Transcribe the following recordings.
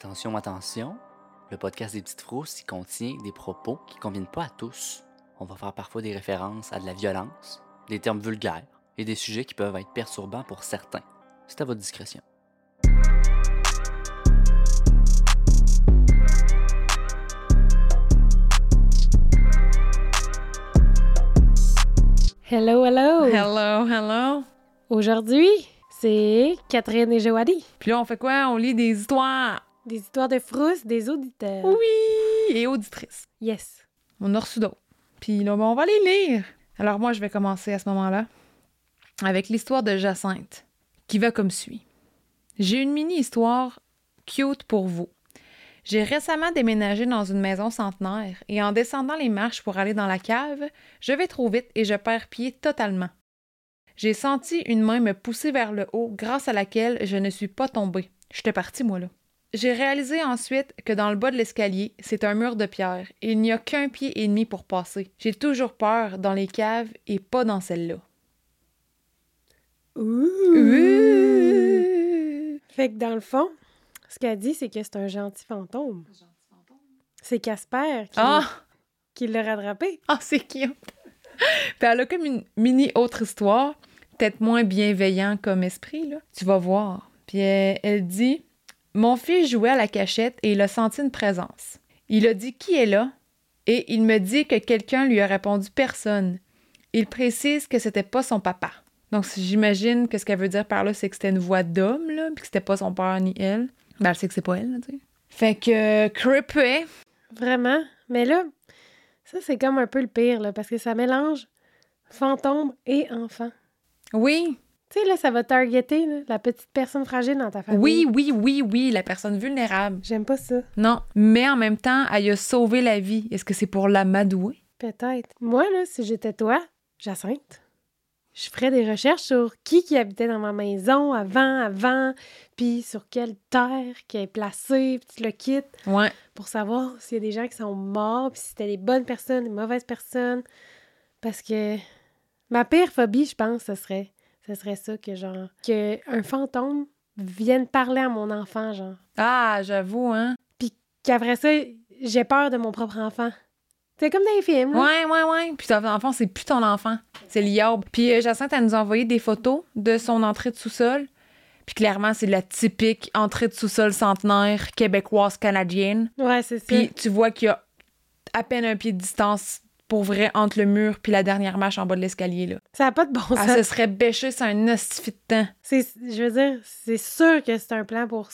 Attention, attention, le podcast des petites frousses y contient des propos qui ne conviennent pas à tous. On va faire parfois des références à de la violence, des termes vulgaires et des sujets qui peuvent être perturbants pour certains. C'est à votre discrétion. Hello, hello! Hello, hello. Aujourd'hui, c'est Catherine et Joanie. Puis là, on fait quoi? On lit des histoires. Des histoires de frousse des auditeurs. Oui! Et auditrices. Yes. On a reçu d'autres. Puis là, ben, on va les lire. Alors moi, je vais commencer à ce moment-là avec l'histoire de Jacinthe, qui va comme suit. J'ai une mini-histoire cute pour vous. J'ai récemment déménagé dans une maison centenaire et en descendant les marches pour aller dans la cave, je vais trop vite et je perds pied totalement. J'ai senti une main me pousser vers le haut grâce à laquelle je ne suis pas tombée. J'étais partie, moi, là. J'ai réalisé ensuite que dans le bas de l'escalier, c'est un mur de pierre et il n'y a qu'un pied et demi pour passer. J'ai toujours peur dans les caves et pas dans celle-là. Ouh. Ouh. Fait que dans le fond, ce qu'elle dit, c'est que c'est un gentil fantôme. C'est Casper qui, Ah! qui l'a rattrapé. Ah, c'est cute! Puis elle a comme une mini autre histoire, peut-être moins bienveillant comme esprit, là. Tu vas voir. Puis elle, elle dit Mon fils jouait à la cachette et il a senti une présence. Il a dit Qui est là? Et il me dit que quelqu'un lui a répondu Personne. Il précise que c'était pas son papa. Donc j'imagine que ce qu'elle veut dire par là, c'est que c'était une voix d'homme, là, puis que c'était pas son père ni elle. Ben, elle sait que c'est pas elle, là, tu sais. Fait que, creepy. Vraiment? Mais là, ça, c'est comme un peu le pire, là, parce que ça mélange fantôme et enfant. Oui, Tu sais, là, ça va targeter là, la petite personne fragile dans ta famille. Oui, oui, oui, oui, la personne vulnérable. J'aime pas ça. Non, mais en même temps, elle a sauvé la vie. Est-ce que c'est pour l'amadouer? Peut-être. Moi, là, si j'étais toi, Jacinthe, je ferais des recherches sur qui qui habitait dans ma maison avant, avant, puis sur quelle terre qui est placée, puis tu le quittes Ouais. pour savoir s'il y a des gens qui sont morts, puis si c'était des bonnes personnes, des mauvaises personnes. Parce que ma pire phobie, je pense, ce serait, ce serait ça, que genre, que un fantôme vienne parler à mon enfant, genre. Ah, j'avoue, hein? Qu'après ça, j'ai peur de mon propre enfant. C'est comme dans les films, là. Ouais, ouais, ouais. Puis ton enfant, c'est plus ton enfant. C'est l'IOB. Puis euh, Jacinthe, elle nous a envoyé des photos de son entrée de sous-sol. Puis clairement, c'est la typique entrée de sous-sol centenaire québécoise canadienne. Ouais, c'est ça. Puis tu vois qu'il y a à peine un pied de distance pour vrai entre le mur puis la dernière marche en bas de l'escalier là. Ça n'a pas de bon Elle sens. se serait bêchée sur un hostifie de temps. C'est, je veux dire, c'est sûr que c'est un plan pour,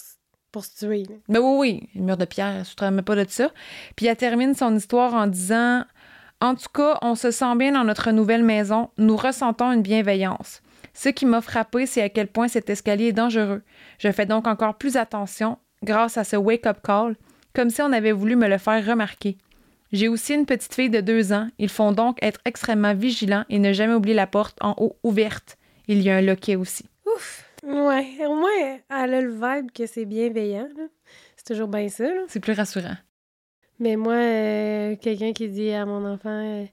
pour se tuer. là. Ben oui, oui, le mur de pierre, je ne même pas de ça. Puis elle termine son histoire en disant En tout cas, on se sent bien dans notre nouvelle maison, nous ressentons une bienveillance. Ce qui m'a frappé, c'est à quel point cet escalier est dangereux. Je fais donc encore plus attention grâce à ce wake-up call, comme si on avait voulu me le faire remarquer. J'ai aussi une petite fille de deux ans. Ils font donc être extrêmement vigilants et ne jamais oublier la porte en haut ouverte. Il y a un loquet aussi. Ouf! Ouais, au moins, elle a le vibe que c'est bienveillant. C'est toujours bien ça. là. C'est plus rassurant. Mais moi, euh, quelqu'un qui dit à mon enfant euh,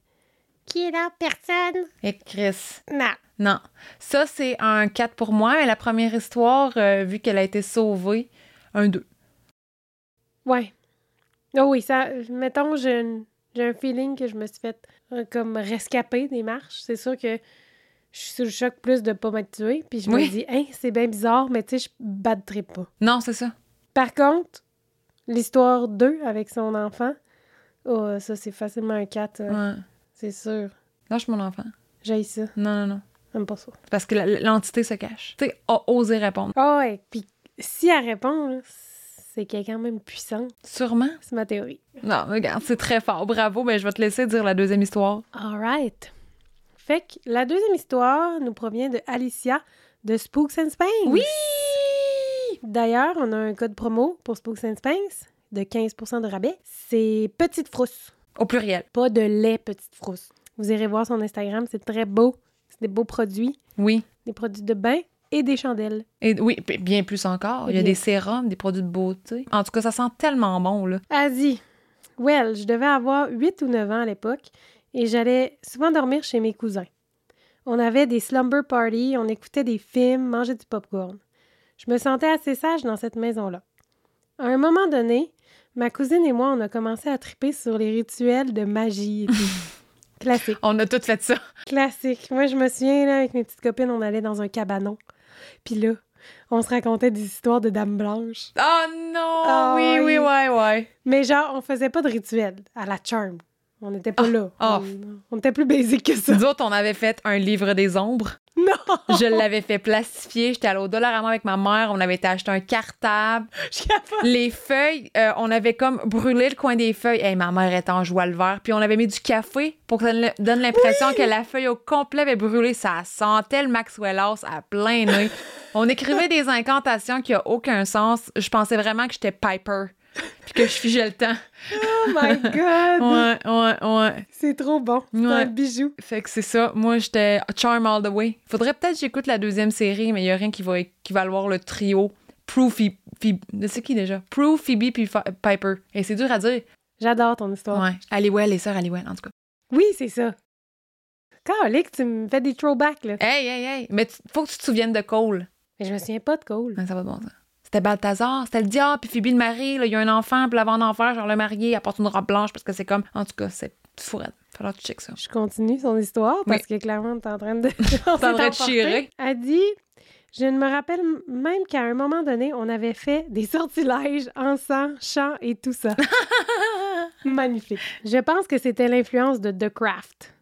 Qui est là? Personne? Et Chris, Non. Non. Ça, c'est un 4 pour moi. Mais la première histoire, euh, vu qu'elle a été sauvée, un 2. Ouais. Oh oui, ça. Mettons, j'ai un, j'ai un feeling que je me suis fait euh, comme rescaper des marches. C'est sûr que je suis sous le choc plus de pas m'être tuée. Puis je me dis, hein, c'est bien bizarre, mais tu sais, je battrai pas. Non, c'est ça. Par contre, l'histoire 2 avec son enfant, oh, ça, c'est facilement un 4, euh, Ouais. c'est sûr. Lâche mon enfant. J'ai ça. Non, non, non. J'aime pas ça. Parce que l'entité se cache. Tu sais, a osé répondre. Ah ouais, puis si elle répond, là, c'est qu'elle est quand même puissante. Sûrement. C'est ma théorie. Non, regarde, c'est très fort. Bravo. Mais je vais te laisser dire la deuxième histoire. All right. Fait que la deuxième histoire nous provient de Alicia de Spooks and Spanks. Oui! D'ailleurs, on a un code promo pour Spooks and Spanks de 15% de rabais. C'est Petite Frousse. Au pluriel. pas de lait Petite Frousse. Vous irez voir son Instagram, c'est très beau. C'est des beaux produits, Oui. des produits de bain et des chandelles. Et oui, bien plus encore. Il y a des sérums, des produits de beauté. En tout cas, ça sent tellement bon, là. Dit Well, je devais avoir 8 ou 9 ans à l'époque et j'allais souvent dormir chez mes cousins. On avait des slumber parties, on écoutait des films, mangeait du popcorn. Je me sentais assez sage dans cette maison-là. À un moment donné, ma cousine et moi, on a commencé à triper sur les rituels de magie et tout. Classique. On a toutes fait ça. Classique. Moi, je me souviens, là, avec mes petites copines, on allait dans un cabanon. Puis là, on se racontait des histoires de dames blanches. Oh non! Ah oui, oui, oui. ouais, ouais. Mais genre, on faisait pas de rituel à la charm. On n'était pas là. ah. On, on était plus basique que ça. Nous autres, on avait fait un livre des ombres. Non! Je l'avais fait plastifier. J'étais allée au Dollarama avec ma mère. On avait été acheter un cartable. Je capote. Les feuilles, euh, on avait comme brûlé le coin des feuilles. Hey, ma mère était en joie le vert. Puis on avait mis du café pour que ça donne l'impression que la feuille au complet avait brûlé. Ça sentait le Maxwell House à plein nez. On écrivait des incantations qui n'ont aucun sens. Je pensais vraiment que j'étais Piper. Puis que je figeais le temps. Oh my God! Ouais, ouais, ouais. C'est trop bon. C'est Ouais. un bijou. Fait que c'est ça. Moi, j'étais Charm All the Way. Faudrait peut-être que j'écoute la deuxième série, mais il y a rien qui va, qui va avoir le trio. Prue, Phoebe. C'est qui déjà? Prue, Phoebe, puis Piper. Et c'est dur à dire. J'adore ton histoire. Ouais. Halliwell, les sœurs Halliwell, en tout cas. Oui, c'est ça. Calique, tu me fais des throwbacks, là. Hey, hey, hey. Mais faut que tu te souviennes de Cole. Mais je me souviens pas de Cole. Ça va de bon sens. C'était Balthazar, c'était le diable, puis Phoebe le mari, là, il y a un enfant, puis avant d'en faire, genre le marié, elle porte une robe blanche parce que c'est comme. En tout cas, c'est fourette. Falloir que tu checkes ça. Je continue son histoire parce que clairement, t'es en train de. T'es en train de chirer. Elle dit Je ne me rappelle même qu'à un moment donné, on avait fait des sortilèges en sang, chant et tout ça. Magnifique. Je pense que c'était l'influence de The Craft.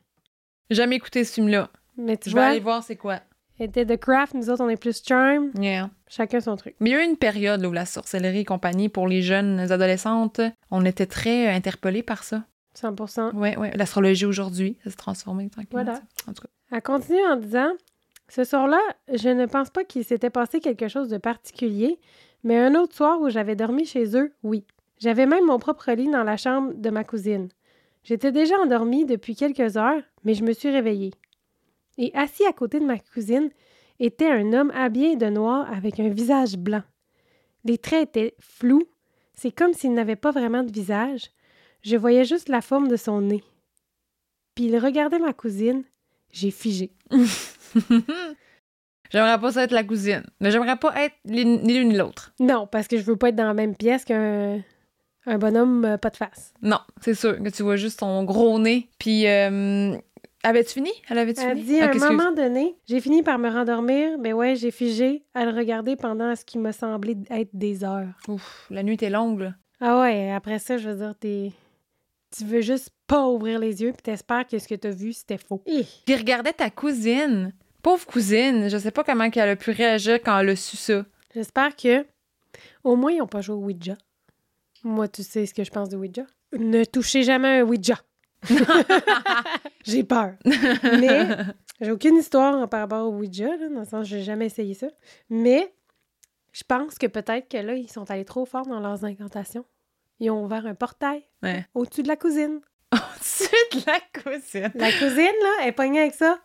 Jamais écouté ce film-là. Mais tu Je vais vois, aller voir c'est quoi. Était The Craft, nous autres, on est plus charm. Yeah. Chacun son truc. Mais il y a eu une période où la sorcellerie et compagnie, pour les jeunes adolescentes, on était très euh, interpellés par ça. 100 Ouais, ouais. L'astrologie aujourd'hui, ça s'est transformé tranquillement. Voilà. En tout cas. Elle continue en disant Ce soir-là, je ne pense pas qu'il s'était passé quelque chose de particulier, mais un autre soir où j'avais dormi chez eux, oui. J'avais même mon propre lit dans la chambre de ma cousine. J'étais déjà endormie depuis quelques heures, mais je me suis réveillée. Et assis à côté de ma cousine était un homme habillé de noir avec un visage blanc. Les traits étaient flous, c'est comme s'il n'avait pas vraiment de visage. Je voyais juste la forme de son nez. Puis il regardait ma cousine, j'ai figé. J'aimerais pas ça être la cousine. Mais j'aimerais pas être ni l'une ni l'autre. Non, parce que je veux pas être dans la même pièce qu'un un bonhomme euh, pas de face. Non, c'est sûr que tu vois juste ton gros nez. Puis, euh, avais-tu fini? Elle avait-tu Elle fini? dit à Ok, un moment donné, j'ai fini par me rendormir, mais ouais, j'ai figé à le regarder pendant ce qui me semblait être des heures. Ouf, la nuit était longue, là. Ah ouais, après ça, je veux dire, t'es. Tu veux juste pas ouvrir les yeux puis t'espères que ce que t'as vu, c'était faux. Puis regardais ta cousine. Pauvre cousine, je sais pas comment elle a pu réagir quand elle a su ça. J'espère que. Au moins, ils ont pas joué au Ouija. Moi, tu sais ce que je pense de Ouija. Ne touchez jamais un Ouija. j'ai peur. Mais j'ai aucune histoire par rapport au Ouija, là, dans le sens que j'ai jamais essayé ça. Mais je pense que peut-être que là, ils sont allés trop fort dans leurs incantations. Ils ont ouvert un portail Ouais. au-dessus de la cousine. Au-dessus de la cousine? La cousine, là, elle est pognée avec ça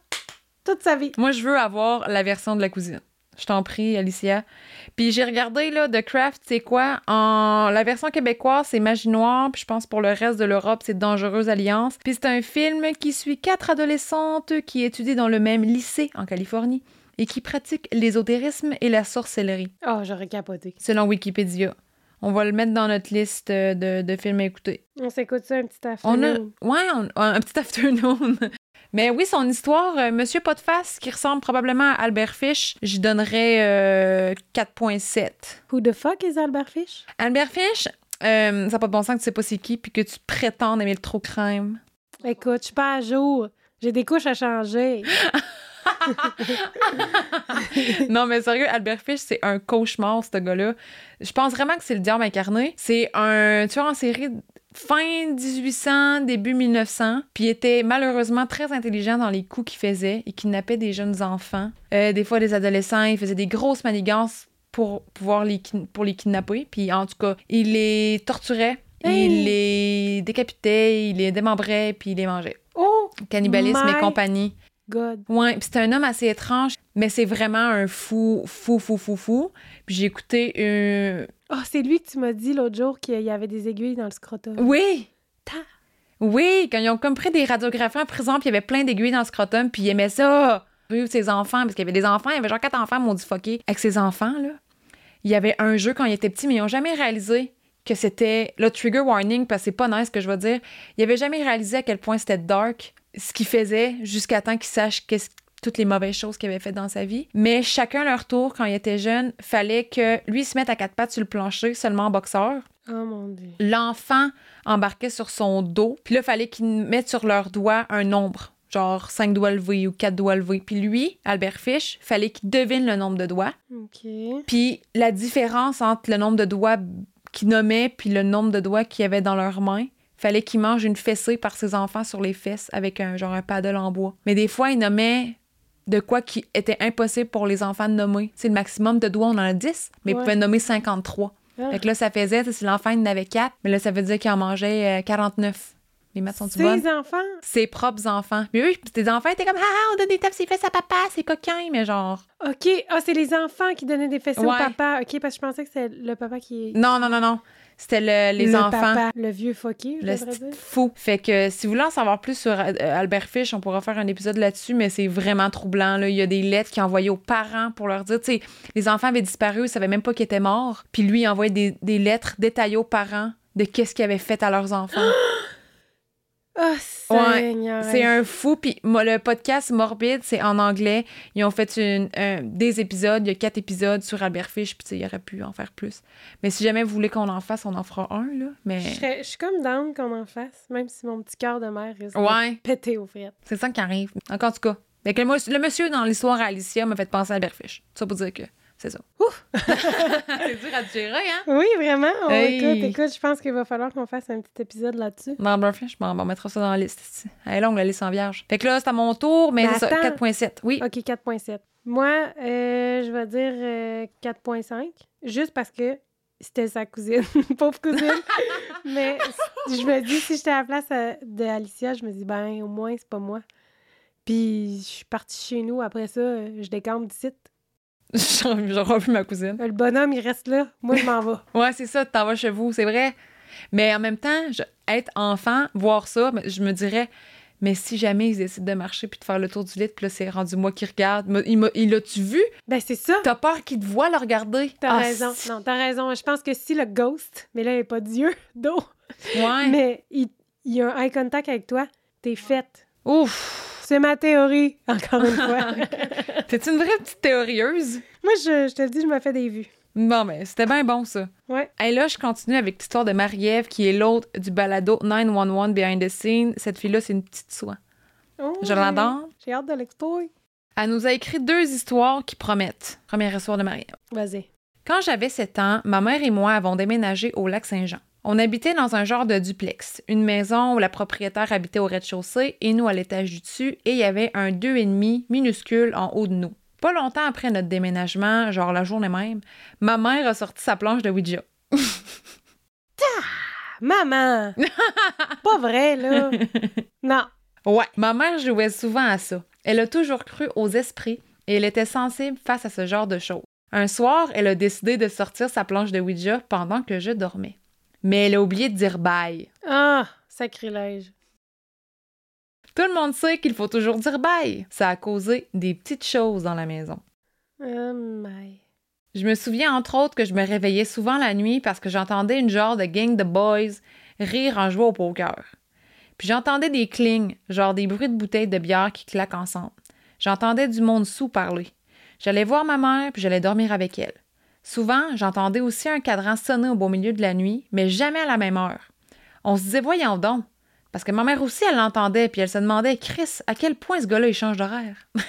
toute sa vie. Moi, je veux avoir la version de la cousine. Je t'en prie, Alicia. Puis j'ai regardé, là, The Craft, c'est quoi? En... La version québécoise, c'est Magie Noire. Puis je pense pour le reste de l'Europe, c'est Dangereuse Alliance. Puis c'est un film qui suit quatre adolescentes qui étudient dans le même lycée en Californie et qui pratiquent l'ésotérisme et la sorcellerie, Oh, j'aurais capoté. selon Wikipédia. On va le mettre dans notre liste de, de films à écouter. On s'écoute ça un petit On a, afternoon. ouais, on- un petit afternoon. Mais oui, son histoire, euh, Monsieur Potface, qui ressemble probablement à Albert Fish, j'y donnerais euh, 4.7. Who the fuck is Albert Fish? Albert Fish, euh, ça n'a pas de bon sens que tu sais pas c'est qui, puis que tu prétends aimer le trop crème. Écoute, je suis pas à jour. J'ai des couches à changer. non, mais sérieux, Albert Fish, c'est un cauchemar, ce gars-là. Je pense vraiment que c'est le diable incarné. C'est un tueur en série fin 1800, début 1900, puis était malheureusement très intelligent dans les coups qu'il faisait. Il kidnappait des jeunes enfants, euh, des fois des adolescents, il faisait des grosses manigances pour pouvoir les, pour les kidnapper. Puis en tout cas, il les torturait, Hey! il les décapitait, il les démembrait, puis il les mangeait. Oh, Cannibalisme et compagnie. God. Ouais, puis c'est un homme assez étrange, mais c'est vraiment un fou, fou, fou, fou, fou. Puis j'ai écouté euh, Oh, c'est lui que tu m'as dit l'autre jour qu'il y avait des aiguilles dans le scrotum. Oui! Ta- Oui, quand ils ont comme pris des radiographies en prison, puis il y avait plein d'aiguilles dans le scrotum, puis il aimait ça! Rue ses enfants, parce qu'il y avait des enfants, il y avait genre quatre enfants, m'ont dit fucké, avec ses enfants, là. il y avait un jeu quand il était petit, mais ils n'ont jamais réalisé que c'était le trigger warning, parce que c'est pas nice ce que je vais dire. Ils n'avaient jamais réalisé à quel point c'était dark, ce qu'il faisait, jusqu'à temps qu'il sache qu'est-ce toutes les mauvaises choses qu'il avait faites dans sa vie. Mais chacun leur tour, quand il était jeune, fallait que lui se mette à quatre pattes sur le plancher, seulement en boxeur. Oh mon dieu. L'enfant embarquait sur son dos, puis là, fallait qu'ils mettent sur leurs doigts un nombre, genre cinq doigts levés ou quatre doigts levés. Puis lui, Albert Fish, fallait qu'il devine le nombre de doigts. OK. Puis la différence entre le nombre de doigts qu'il nommait puis le nombre de doigts qu'il y avait dans leurs mains, fallait qu'il mange une fessée par ses enfants sur les fesses avec un genre un paddle en bois. Mais des fois, il nommait de quoi qui était impossible pour les enfants de nommer. C'est le maximum de doigts, on en a 10, mais ils Ouais. pouvaient nommer 53. Ah. Fait que là, ça faisait, si l'enfant il en avait 4, mais là, ça veut dire qu'il en mangeait euh, 49. Les maths bonnes? Ses enfants? Ses propres enfants. Mais eux, tes enfants étaient comme, ah, on donne des tapes ses fesses à papa, c'est coquin, mais genre. OK. Ah, c'est les enfants qui donnaient des fessées au Ouais. papa. OK, parce que je pensais que c'était le papa qui... Non, non, non, non. C'était le- les le enfants. papa, le vieux fucké, je Le dire. fou. Fait que si vous voulez en savoir plus sur euh, Albert Fish, on pourra faire un épisode là-dessus, mais c'est vraiment troublant. Là. Il y a des lettres qu'il envoyait aux parents pour leur dire, tu sais, les enfants avaient disparu, ils savaient même pas qu'ils étaient morts. Puis lui, il envoyait des, des lettres détaillées aux parents de qu'est-ce qu'ils avaient fait à leurs enfants. Oh, Ouais. C'est un fou. Puis le podcast Morbide, c'est en anglais. Ils ont fait une, un- des épisodes. Il y a quatre épisodes sur Albert Fish. Puis il aurait pu en faire plus. Mais si jamais vous voulez qu'on en fasse, on en fera un. Là. Mais Je, serais- je suis comme down qu'on en fasse, même si mon petit cœur de mère risque Ouais. de péter aux frites. C'est ça qui arrive. Encore en tout cas. Que le, monsieur dans l'histoire à Alicia m'a fait penser à Albert Fish. Ça pour dire que c'est ça. C'est dur à gérer, hein? Oui, vraiment. On- Hey. Écoute, écoute, je pense qu'il va falloir qu'on fasse un petit épisode là-dessus. Albert Fish, bon, on mettra ça dans la liste. ici. Elle est longue, la liste en vierge. Fait que là, c'est à mon tour, mais Mais c'est ça, attends. 4.7. Oui. OK, 4.7. Moi, euh, je vais dire euh, 4.5, juste parce que c'était sa cousine. Pauvre cousine. Mais je me dis, si j'étais à la place euh, de Alicia, je me dis, ben, au moins, c'est pas moi. Puis, je suis partie chez nous. Après ça, euh, je décampe du site. J'aurais vu ma cousine. Le bonhomme, il reste là. Moi, je m'en vais. Ouais, c'est ça, t'en vas chez vous, c'est vrai. Mais en même temps, je- être enfant, voir ça, mais je me dirais, mais si jamais ils décident de marcher puis de faire le tour du lit, puis là, c'est rendu moi qui regarde, il l'a-tu vu? Ben, c'est ça. T'as peur qu'il te voit le regarder? T'as Ah, raison. Non, t'as raison. Je pense que si le ghost, mais là, il n'y a pas d'yeux, d'eau, Ouais. mais il, il y a un eye contact avec toi, t'es faite. Ouf! C'est ma théorie, encore une fois. T'es une vraie petite théorieuse? Moi, je, je te le dis, je me fais des vues. Bon, ben, c'était bien bon, ça. Ouais. Et là, je continue avec l'histoire de Marie-Ève, qui est l'autre du balado 911 Behind the Scene. Cette fille-là, c'est une petite soie. Oh, Je l'adore. J'ai hâte de l'explorer. Elle nous a écrit deux histoires qui promettent. Première histoire de Marie-Ève. Vas-y. Quand j'avais 7 ans, ma mère et moi avons déménagé au lac Saint-Jean. On habitait dans un genre de duplex, une maison où la propriétaire habitait au rez-de-chaussée et nous à l'étage du dessus, et il y avait un 2,5 minuscule en haut de nous. Pas longtemps après notre déménagement, genre la journée même, ma mère a sorti sa planche de Ouija. Maman! pas vrai, là. Non. Ouais, ma mère jouait souvent à ça. Elle a toujours cru aux esprits et elle était sensible face à ce genre de choses. Un soir, elle a décidé de sortir sa planche de Ouija pendant que je dormais. Mais elle a oublié de dire bye. Ah, sacrilège. Tout le monde sait qu'il faut toujours dire bye. Ça a causé des petites choses dans la maison. Oh my. Je me souviens entre autres que je me réveillais souvent la nuit parce que j'entendais une genre de gang de boys rire en jouant au poker. Puis j'entendais des clings, genre des bruits de bouteilles de bière qui claquent ensemble. J'entendais du monde sous parler. J'allais voir ma mère puis j'allais dormir avec elle. Souvent, j'entendais aussi un cadran sonner au beau milieu de la nuit, mais jamais à la même heure. On se disait voyons donc, parce que ma mère aussi elle l'entendait puis elle se demandait Chris, à quel point ce gars-là il change d'horaire?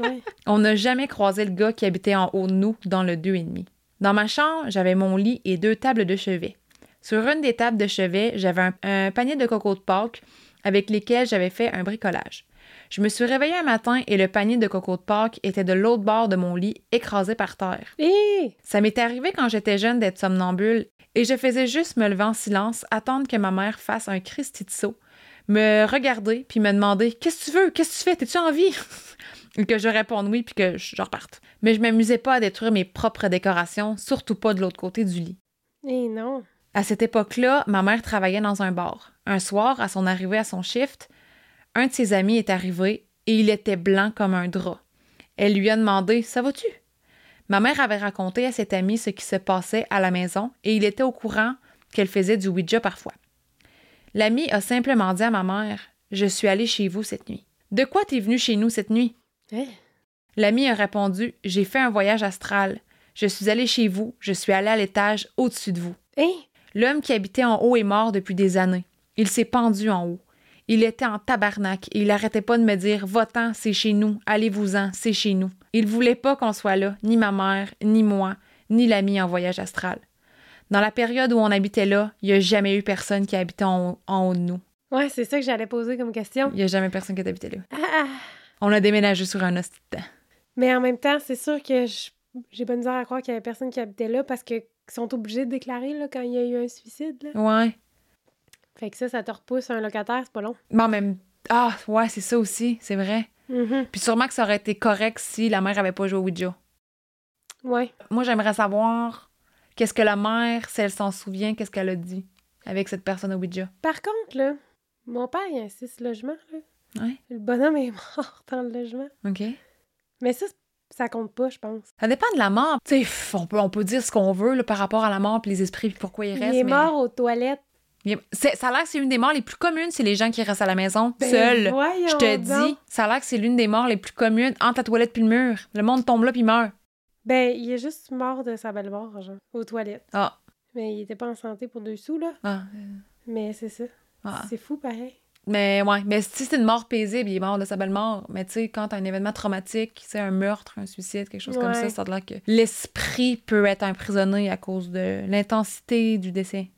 Ouais. On n'a jamais croisé le gars qui habitait en haut de nous dans le 2,5. Dans ma chambre, j'avais mon lit et deux tables de chevet. Sur une des tables de chevet, j'avais un, un panier de coco de Pâques avec lesquels j'avais fait un bricolage. Je me suis réveillée un matin et le panier de coco de Pâques était de l'autre bord de mon lit, écrasé par terre. Hé! Ça m'est arrivé quand j'étais jeune d'être somnambule et je faisais juste me lever en silence, attendre que ma mère fasse un Christi de saut, me regarder puis me demander Qu'est-ce que tu veux? Qu'est-ce que tu fais? T'es-tu en vie Et que je réponde oui puis que je reparte. Mais je m'amusais pas à détruire mes propres décorations, surtout pas de l'autre côté du lit. Hé, non. À cette époque-là, ma mère travaillait dans un bar. Un soir, à son arrivée à son shift, un de ses amis est arrivé et il était blanc comme un drap. Elle lui a demandé Ça va-tu Ma mère avait raconté à cet ami ce qui se passait à la maison et il était au courant qu'elle faisait du Ouija parfois. L'ami a simplement dit à ma mère Je suis allée chez vous cette nuit. De quoi t'es venu chez nous cette nuit? L'ami a répondu J'ai fait un voyage astral. Je suis allée chez vous, je suis allée à l'étage au-dessus de vous. Hein? L'homme qui habitait en haut est mort depuis des années. Il s'est pendu en haut. Il était en tabarnak et il arrêtait pas de me dire Va-t'en, c'est chez nous, allez-vous-en, c'est chez nous. Il voulait pas qu'on soit là, ni ma mère, ni moi, ni l'ami en voyage astral. Dans la période où on habitait là, il n'y a jamais eu personne qui habitait en haut, en haut de nous. Ouais, c'est ça que j'allais poser comme question. Il n'y a jamais personne qui habitait là. Ah. On a déménagé sur un hostie de temps. Mais en même temps, c'est sûr que j'ai pas de misère à croire qu'il y avait personne qui habitait là parce qu'ils sont obligés de déclarer là, quand il y a eu un suicide. Là. Ouais. Fait que ça, ça te repousse un locataire, c'est pas long. Mais en même Ah, ouais, c'est ça aussi, c'est vrai. Mhm. Puis sûrement que ça aurait été correct si la mère avait pas joué au Ouija. Ouais. Moi, j'aimerais savoir qu'est-ce que la mère, si elle s'en souvient, qu'est-ce qu'elle a dit avec cette personne au Ouija. Par contre, là, mon père, il a un six logements. Là. Ouais. Le bonhomme est mort dans le logement. OK. Mais ça, ça compte pas, je pense. Ça dépend de la mort. Tu sais, on peut, on peut dire ce qu'on veut là, par rapport à la mort puis les esprits puis pourquoi ils Il restent. est mais- mort aux toilettes. Ça a l'air que c'est une des morts les plus communes, c'est les gens qui restent à la maison Ben, seuls. Je te dis, ça a l'air que c'est l'une des morts les plus communes entre la toilette puis le mur. Le monde tombe là puis meurt. Ben, il est juste mort de sa belle mort, genre, aux toilettes. Ah. Mais il était pas en santé pour deux sous, là. Ah. Mais c'est ça. Ah. C'est fou, pareil. Mais ouais, mais si c'est une mort paisible, il est mort de sa belle mort. Mais tu sais, quand t'as un événement traumatique, c'est un meurtre, un suicide, quelque chose comme ça, ça a l'air que l'esprit peut être emprisonné à cause de l'intensité du décès.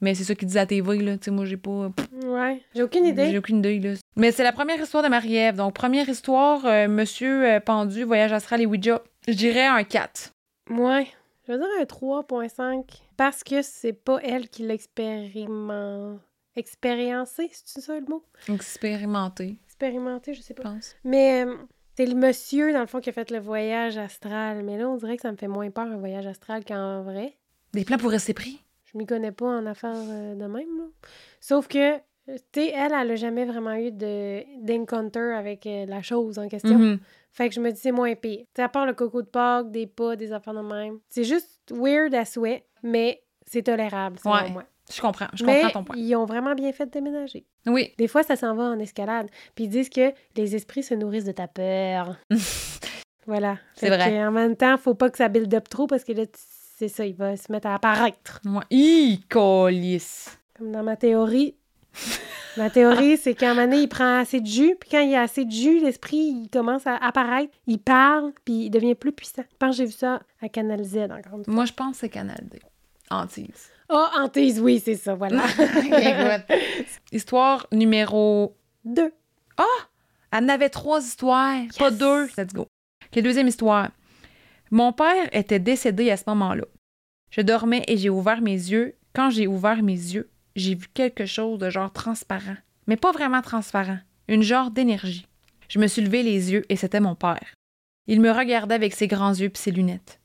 Mais c'est ça qu'ils disent à la TV, là. Tu sais, moi, j'ai pas. Ouais. J'ai aucune idée. J'ai aucune idée, là. Mais c'est la première histoire de Marie-Ève. Donc, première histoire, euh, Monsieur euh, Pendu, Voyage astral et Ouija. Je dirais un 4. Ouais. Je veux dire un 3.5 parce que c'est pas elle qui l'expériment... Expériencé, c'est ça le mot? Expérimenté, Expérimenté, je sais je pas. pense. Mais euh, c'est le monsieur, dans le fond, qui a fait le voyage astral. Mais là, on dirait que ça me fait moins peur, un voyage astral, qu'en vrai. Des plans pour rester pris. Je m'y connais pas en affaires euh, de même, là. Sauf que, tu sais, elle, elle a jamais vraiment eu de d'encounter avec euh, la chose en question. Mhm. Fait que je me dis, c'est moins pire. Tu à part le coco de Pâques, des pas, des affaires de même. C'est juste weird à souhait, mais c'est tolérable, selon Ouais, moi. Je comprends, je mais comprends ton point. ils ont vraiment bien fait de déménager. Oui. Des fois, ça s'en va en escalade. Puis ils disent que les esprits se nourrissent de ta peur. voilà. C'est vrai. que, En même temps, faut pas que ça build up trop parce que là, c'est ça, il va se mettre à apparaître. Ouais. Hi, colisse. Comme dans ma théorie. ma théorie, c'est qu'à un moment donné, il prend assez de jus, puis quand il y a assez de jus, l'esprit, il commence à apparaître, il parle, puis il devient plus puissant. Je pense que j'ai vu ça à Canal Z, encore. Moi, je pense que c'est Canal D. Antise. Oh, Antise, oui, c'est ça, voilà. Histoire numéro... Deux. Elle en avait trois histoires, pas deux. Let's go. OK, deuxième histoire. Mon père était décédé à ce moment-là. Je dormais et j'ai ouvert mes yeux. Quand j'ai ouvert mes yeux, j'ai vu quelque chose de genre transparent. Mais pas vraiment transparent. Une genre d'énergie. Je me suis levé les yeux et c'était mon père. Il me regardait avec ses grands yeux puis ses lunettes.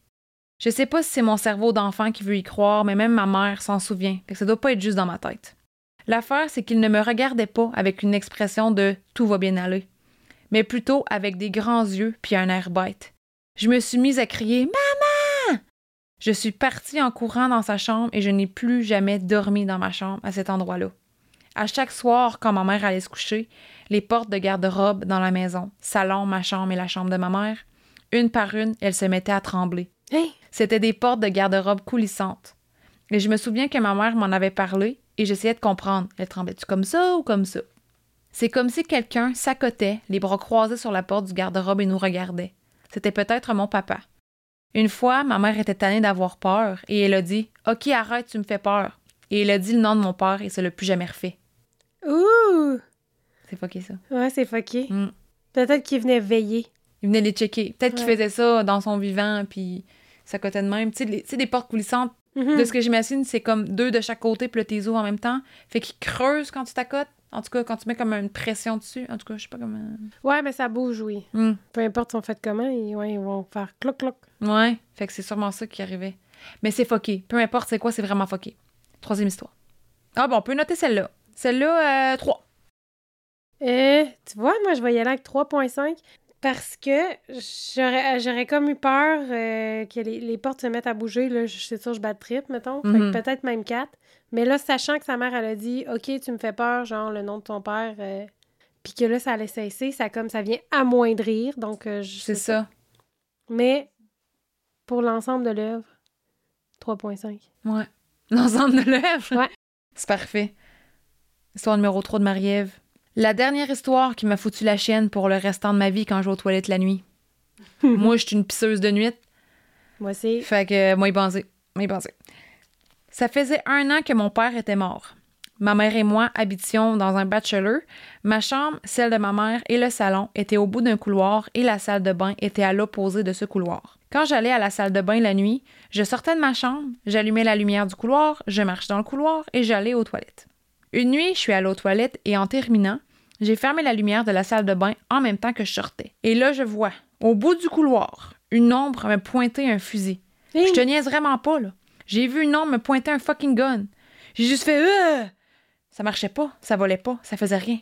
Je sais pas si c'est mon cerveau d'enfant qui veut y croire, mais même ma mère s'en souvient. Que ça doit pas être juste dans ma tête. L'affaire, c'est qu'il ne me regardait pas avec une expression de tout va bien aller, mais plutôt avec des grands yeux puis un air bête. Je me suis mise à crier Maman! Je suis partie en courant dans sa chambre et je n'ai plus jamais dormi dans ma chambre à cet endroit-là. À chaque soir, quand ma mère allait se coucher, les portes de garde-robe dans la maison, salon, ma chambre et la chambre de ma mère, une par une, elles se mettaient à trembler. Hey! C'était des portes de garde-robe coulissantes. Et je me souviens que ma mère m'en avait parlé et j'essayais de comprendre. Elle tremblait-tu comme ça ou comme ça? C'est comme si quelqu'un s'accotait, les bras croisés sur la porte du garde-robe et nous regardait. C'était peut-être mon papa. Une fois, ma mère était tannée d'avoir peur et elle a dit Ok, arrête, tu me fais peur. Et elle a dit le nom de mon père et ça l'a plus jamais refait. Ouh! C'est fucké ça. Ouais, c'est fucké. Mm. Peut-être qu'il venait veiller. Il venait les checker. Peut-être qu'il faisait ça dans son vivant puis s'accotait de même. Tu sais, des portes coulissantes Mhm. De ce que j'imagine, c'est comme deux de chaque côté, puis là, tes os en même temps? Fait qu'ils creusent quand tu t'accotes. En tout cas, quand tu mets comme une pression dessus. En tout cas, je sais pas comment. Ouais, mais ça bouge, oui. Hmm. Peu importe son fait comment, ils, ouais, ils vont faire cloc cloc. Ouais. Fait que c'est sûrement ça qui arrivait. Mais c'est fucké. Peu importe c'est quoi, c'est vraiment fucké. Troisième histoire. Ah bon, on peut noter celle-là. Celle-là, euh, 3. Euh, tu vois, moi, je vais y aller avec 3.5. Parce que j'aurais j'aurais comme eu peur euh, que les, les portes se mettent à bouger. Là, je sais ça, je bats de trip, mettons. Fait que Mhm. peut-être même quatre. Mais là, sachant que sa mère, elle a dit OK, tu me fais peur, genre le nom de ton père. euh, Puis que là, ça allait cesser, ça comme ça vient amoindrir. Donc, euh, je C'est ça. Mais pour l'ensemble de l'œuvre, 3.5. Ouais. L'ensemble de l'œuvre? Ouais. C'est parfait. Histoire numéro 3 de Marie-Ève. La dernière histoire qui m'a foutu la chienne pour le restant de ma vie quand je vais aux toilettes la nuit. moi, je suis une pisseuse de nuit. Moi, c'est. Fait que, moi, y penser. Moi, y penser. Ça faisait un an que mon père était mort. Ma mère et moi habitions dans un bachelor. Ma chambre, celle de ma mère et le salon étaient au bout d'un couloir et la salle de bain était à l'opposé de ce couloir. Quand j'allais à la salle de bain la nuit, je sortais de ma chambre, j'allumais la lumière du couloir, je marchais dans le couloir et j'allais aux toilettes. Une nuit, je suis allée aux toilettes et en terminant, j'ai fermé la lumière de la salle de bain en même temps que je sortais. Et là, je vois, au bout du couloir, une ombre me pointer un fusil. Hey! Je te niaise vraiment pas, là. J'ai vu une ombre me pointer un fucking gun. J'ai juste fait euh! Ça marchait pas, ça volait pas, ça faisait rien.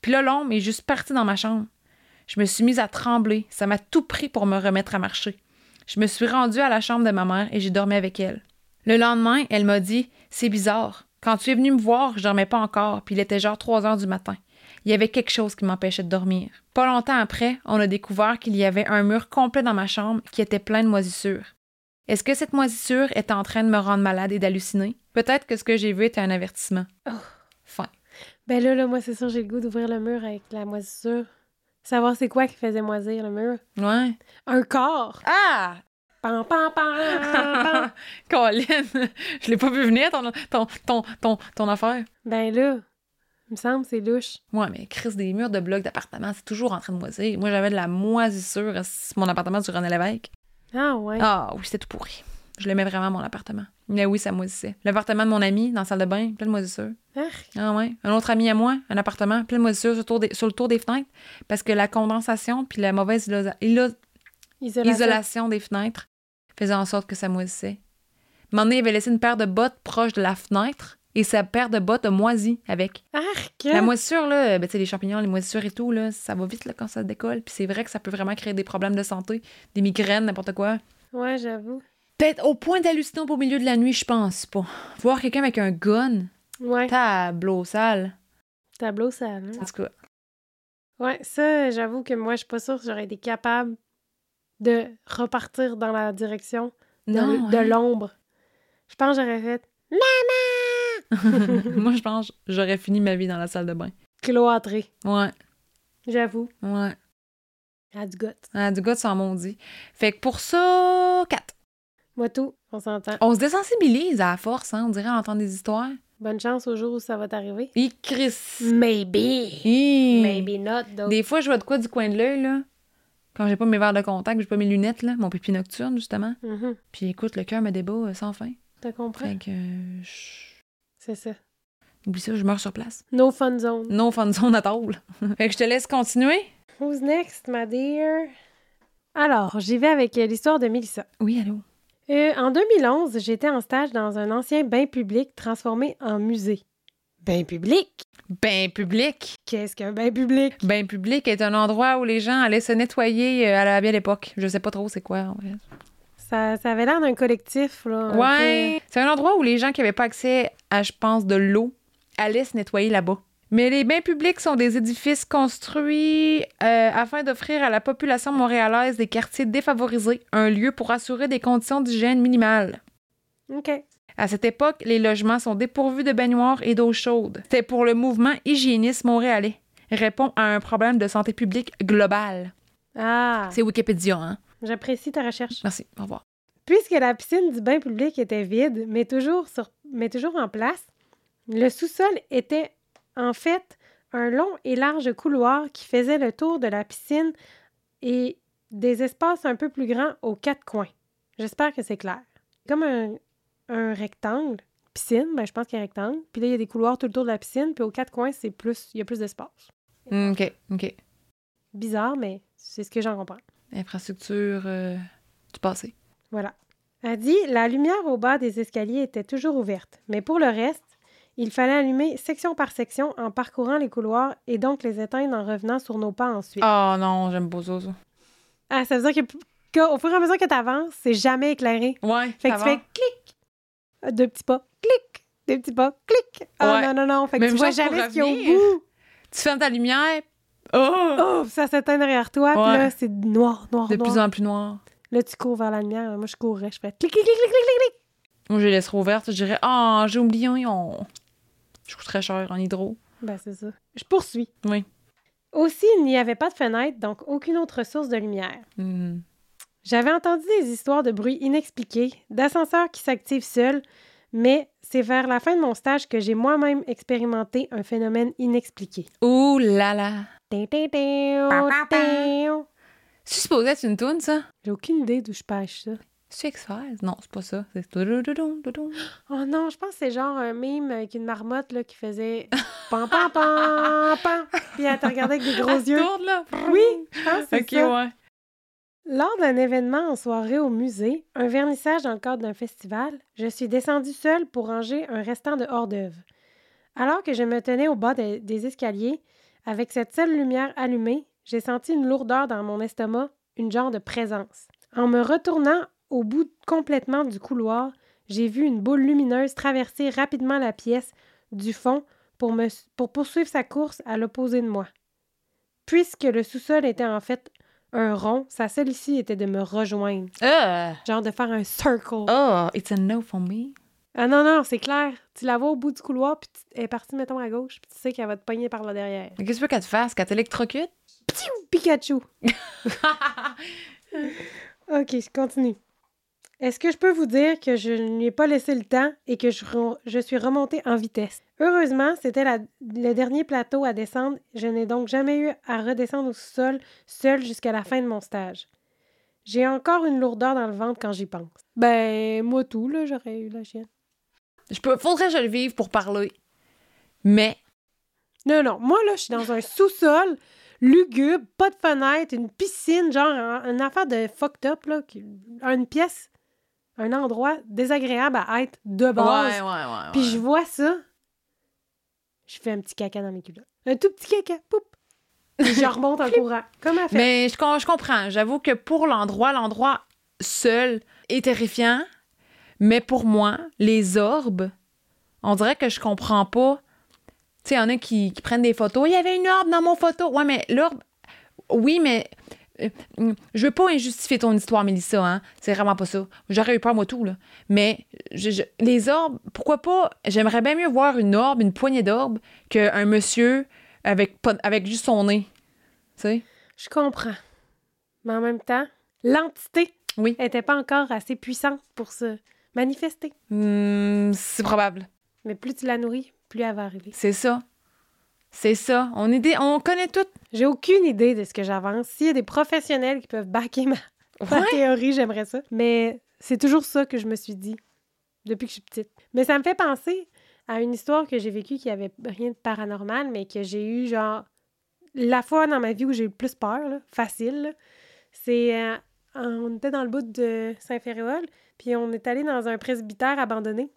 Puis là, l'ombre est juste partie dans ma chambre. Je me suis mise à trembler. Ça m'a tout pris pour me remettre à marcher. Je me suis rendue à la chambre de ma mère et j'ai dormi avec elle. Le lendemain, elle m'a dit C'est bizarre. Quand tu es venu me voir, je dormais pas encore, puis il était genre 3 heures du matin. Il y avait quelque chose qui m'empêchait de dormir. Pas longtemps après, on a découvert qu'il y avait un mur complet dans ma chambre qui était plein de moisissures. Est-ce que cette moisissure était en train de me rendre malade et d'halluciner? Peut-être que ce que j'ai vu était un avertissement. Oh. Fin. Ben là, là, moi, c'est sûr, j'ai le goût d'ouvrir le mur avec la moisissure. Savoir c'est quoi qui faisait moisir le mur. Ouais. Un corps! Ah! Pam, pam, pam. Colin! Je l'ai pas vu venir, ton, ton, ton, ton, ton affaire. Ben là, il me semble, c'est louche. Ouais, mais Chris, des murs de blocs d'appartement, c'est toujours en train de moisir. Moi, j'avais de la moisissure à mon appartement du René Lévesque. Ah ouais. Ah oui, c'était tout pourri. Je l'aimais vraiment, mon appartement. Mais oui, ça moisissait. L'appartement de mon ami, dans la salle de bain, plein de moisissures. Arc. Ah ouais. Un autre ami à moi, un appartement, plein de moisissures sur le tour des, sur le tour des fenêtres. Parce que la condensation puis la mauvaise ilo- Isolation. isolation des fenêtres faisait en sorte que ça moisissait. Donné, il avait laissé une paire de bottes proche de la fenêtre et sa paire de bottes a moisi avec. Arc! La moisissure, là, ben, tu sais, les champignons, les moisissures et tout, là, ça va vite là, quand ça décolle. Puis c'est vrai que ça peut vraiment créer des problèmes de santé, des migraines, n'importe quoi. Ouais, j'avoue. Peut-être au point d'halluciner au milieu de la nuit, je pense pas. Voir quelqu'un avec un gun, Ouais. tableau sale. Tableau sale. hein. En tout cas, Ouais, ça, j'avoue que moi, je suis pas sûre que j'aurais été capable de repartir dans la direction de, non. de hein? l'ombre. Je pense que j'aurais fait Moi, je pense j'aurais fini ma vie dans la salle de bain. cloîtré. Ouais, J'avoue. ouais. À du goût. Ah, du de son maudit. Fait que pour ça, 4. Moi, tout, on s'entend. On se désensibilise à la force, hein, on dirait, à entendre des histoires. Bonne chance au jour où ça va t'arriver. Et Chris. Maybe. Hi. Maybe not, though. Des fois, je vois de quoi du coin de l'œil, là. Quand j'ai pas mes verres de contact, j'ai pas mes lunettes, là, mon pipi nocturne, justement. Mhm. Puis écoute, le cœur me débat euh, sans fin. T'as compris? Fait que. euh, je- C'est ça. Oublie ça, je meurs sur place. No fun zone. Non fun zone à table. fait que je te laisse continuer. Who's next, my dear? Alors, j'y vais avec euh, l'histoire de Mélissa. Oui, allô? Euh, en 2011, j'étais en stage dans un ancien bain public transformé en musée. Bain public? Bain public. Qu'est-ce qu'un bain public? Bain public est un endroit où les gens allaient se nettoyer euh, à la belle époque. Je sais pas trop c'est quoi, en fait. Ça, ça avait l'air d'un collectif, là. Ouais. C'est un endroit où les gens qui avaient pas accès à, je pense, de l'eau allaient se nettoyer là-bas. Mais les bains publics sont des édifices construits euh, afin d'offrir à la population montréalaise des quartiers défavorisés un lieu pour assurer des conditions d'hygiène minimales. OK. À cette époque, les logements sont dépourvus de baignoires et d'eau chaude. C'était pour le mouvement hygiéniste montréalais. Répond à un problème de santé publique global. Ah, C'est Wikipédia, hein? J'apprécie ta recherche. Merci, au revoir. Puisque la piscine du bain public était vide, mais toujours, sur, mais toujours en place, le sous-sol était en fait un long et large couloir qui faisait le tour de la piscine et des espaces un peu plus grands aux quatre coins. J'espère que c'est clair. Comme un, un rectangle. Piscine, ben je pense qu'il y a un rectangle. Puis là, il y a des couloirs tout le tour de la piscine. Puis aux quatre coins, c'est plus, il y a plus d'espace. OK, OK. Bizarre, mais c'est ce que j'en comprends. Infrastructure euh, du passé. Voilà. Elle dit La lumière au bas des escaliers était toujours ouverte, mais pour le reste, Il fallait allumer section par section en parcourant les couloirs et donc les éteindre en revenant sur nos pas ensuite. Oh non, j'aime pas ça, ça. Ah, ça veut dire que, qu'au fur et à mesure que tu avances, c'est jamais éclairé. Ouais, Fait que tu fais clic, deux petits pas, clic, deux petits pas, clic. Ah Ouais. non, non, non. Fait que Même tu vois jamais ce qu'il y a au bout. Tu fermes ta lumière. Oh! Oh, ça s'éteint derrière toi, puis là, c'est noir, noir, De noir. plus en plus noir. Là, tu cours vers la lumière. Moi, je courrais. Je ferais clic, clic, clic, clic, clic, clic. Moi, je les laisserai ouvertes. Je dirais, ah, j'ai oublié un ion. Je coûte très cher en hydro. Ben, c'est ça. Je poursuis. Oui. Aussi, il n'y avait pas de fenêtre, donc aucune autre source de lumière. Mhm. J'avais entendu des histoires de bruits inexpliqués, d'ascenseurs qui s'activent seuls, mais c'est vers la fin de mon stage que j'ai moi-même expérimenté un phénomène inexpliqué. Ouh là là. C'est supposé être une toune, ça? J'ai aucune idée d'où je pêche ça. C'est X-Files? Non, c'est pas ça. C'est... Oh non, je pense que c'est genre un mime avec une marmotte là, qui faisait pam pam pam pam, puis elle te regardait avec des gros Elle yeux. tourne, là. Oui, je pense que c'est Ok, ça. ouais. Lors d'un événement en soirée au musée, un vernissage dans le cadre d'un festival, je suis descendue seule pour ranger un restant de hors-d'œuvre. Alors que je me tenais au bas de- des escaliers, avec cette seule lumière allumée, j'ai senti une lourdeur dans mon estomac, une genre de présence. En me retournant au bout complètement du couloir, j'ai vu une boule lumineuse traverser rapidement la pièce du fond pour, me, pour poursuivre sa course à l'opposé de moi. Puisque le sous-sol était en fait un rond, sa seule issue était de me rejoindre. Euh. Genre de faire un circle. Oh, it's a no for me. Ah non, non, c'est clair. Tu la vois au bout du couloir, puis tu- elle est partie, mettons, à gauche, puis tu sais qu'elle va te pogner par là derrière. Qu'est-ce que tu veux qu'elle te fasse? Qu'elle t'électrocute? Pikachu! OK, je continue. Est-ce que je peux vous dire que je ne lui ai pas laissé le temps et que je, je suis remontée en vitesse? Heureusement, c'était le dernier plateau à descendre. Je n'ai donc jamais eu à redescendre au sol seule jusqu'à la fin de mon stage. J'ai encore une lourdeur dans le ventre quand j'y pense. Ben, moi tout, là, j'aurais eu la chienne. Je peux... Faudrait que je le vive pour parler. Mais, Non, non, moi, là, je suis dans un sous-sol lugubre, pas de fenêtre, une piscine, genre un- une affaire de fucked up, là, qui- une pièce, un endroit désagréable à être de base. ouais, ouais, ouais. Puis je vois ça, je fais un petit caca dans mes culottes. Un tout petit caca, poup! Je remonte en courant. Comme elle fait. Mais je comprends. J'avoue que pour l'endroit, l'endroit seul est terrifiant. Mais pour moi, les orbes, on dirait que je comprends pas. Tu sais, il y en a qui, qui prennent des photos. Il y avait une orbe dans mon photo. Ouais, mais l'orbe. Oui, mais. euh, je veux pas injustifier ton histoire, Mélissa, hein. C'est vraiment pas ça. J'aurais eu peur, moi, tout, là. Mais je- je- les orbes, pourquoi pas? J'aimerais bien mieux voir une orbe, une poignée d'orbes, qu'un monsieur avec, pas- avec juste son nez. Tu sais? Je comprends. Mais en même temps, l'entité Oui. n'était pas encore assez puissante pour se manifester. Hmm, c'est probable. Mais plus tu la nourris, plus elle va arriver. C'est ça. C'est ça. On, est des- on connaît tout. J'ai aucune idée de ce que j'avance. S'il y a des professionnels qui peuvent backer ma, ma Ouais. théorie, j'aimerais ça. Mais c'est toujours ça que je me suis dit depuis que je suis petite. Mais ça me fait penser à une histoire que j'ai vécue qui avait rien de paranormal, mais que j'ai eu genre la fois dans ma vie où j'ai eu le plus peur, là, facile. là, C'est euh, on était dans le bout de Saint-Féréol, puis on est allé dans un presbytère abandonné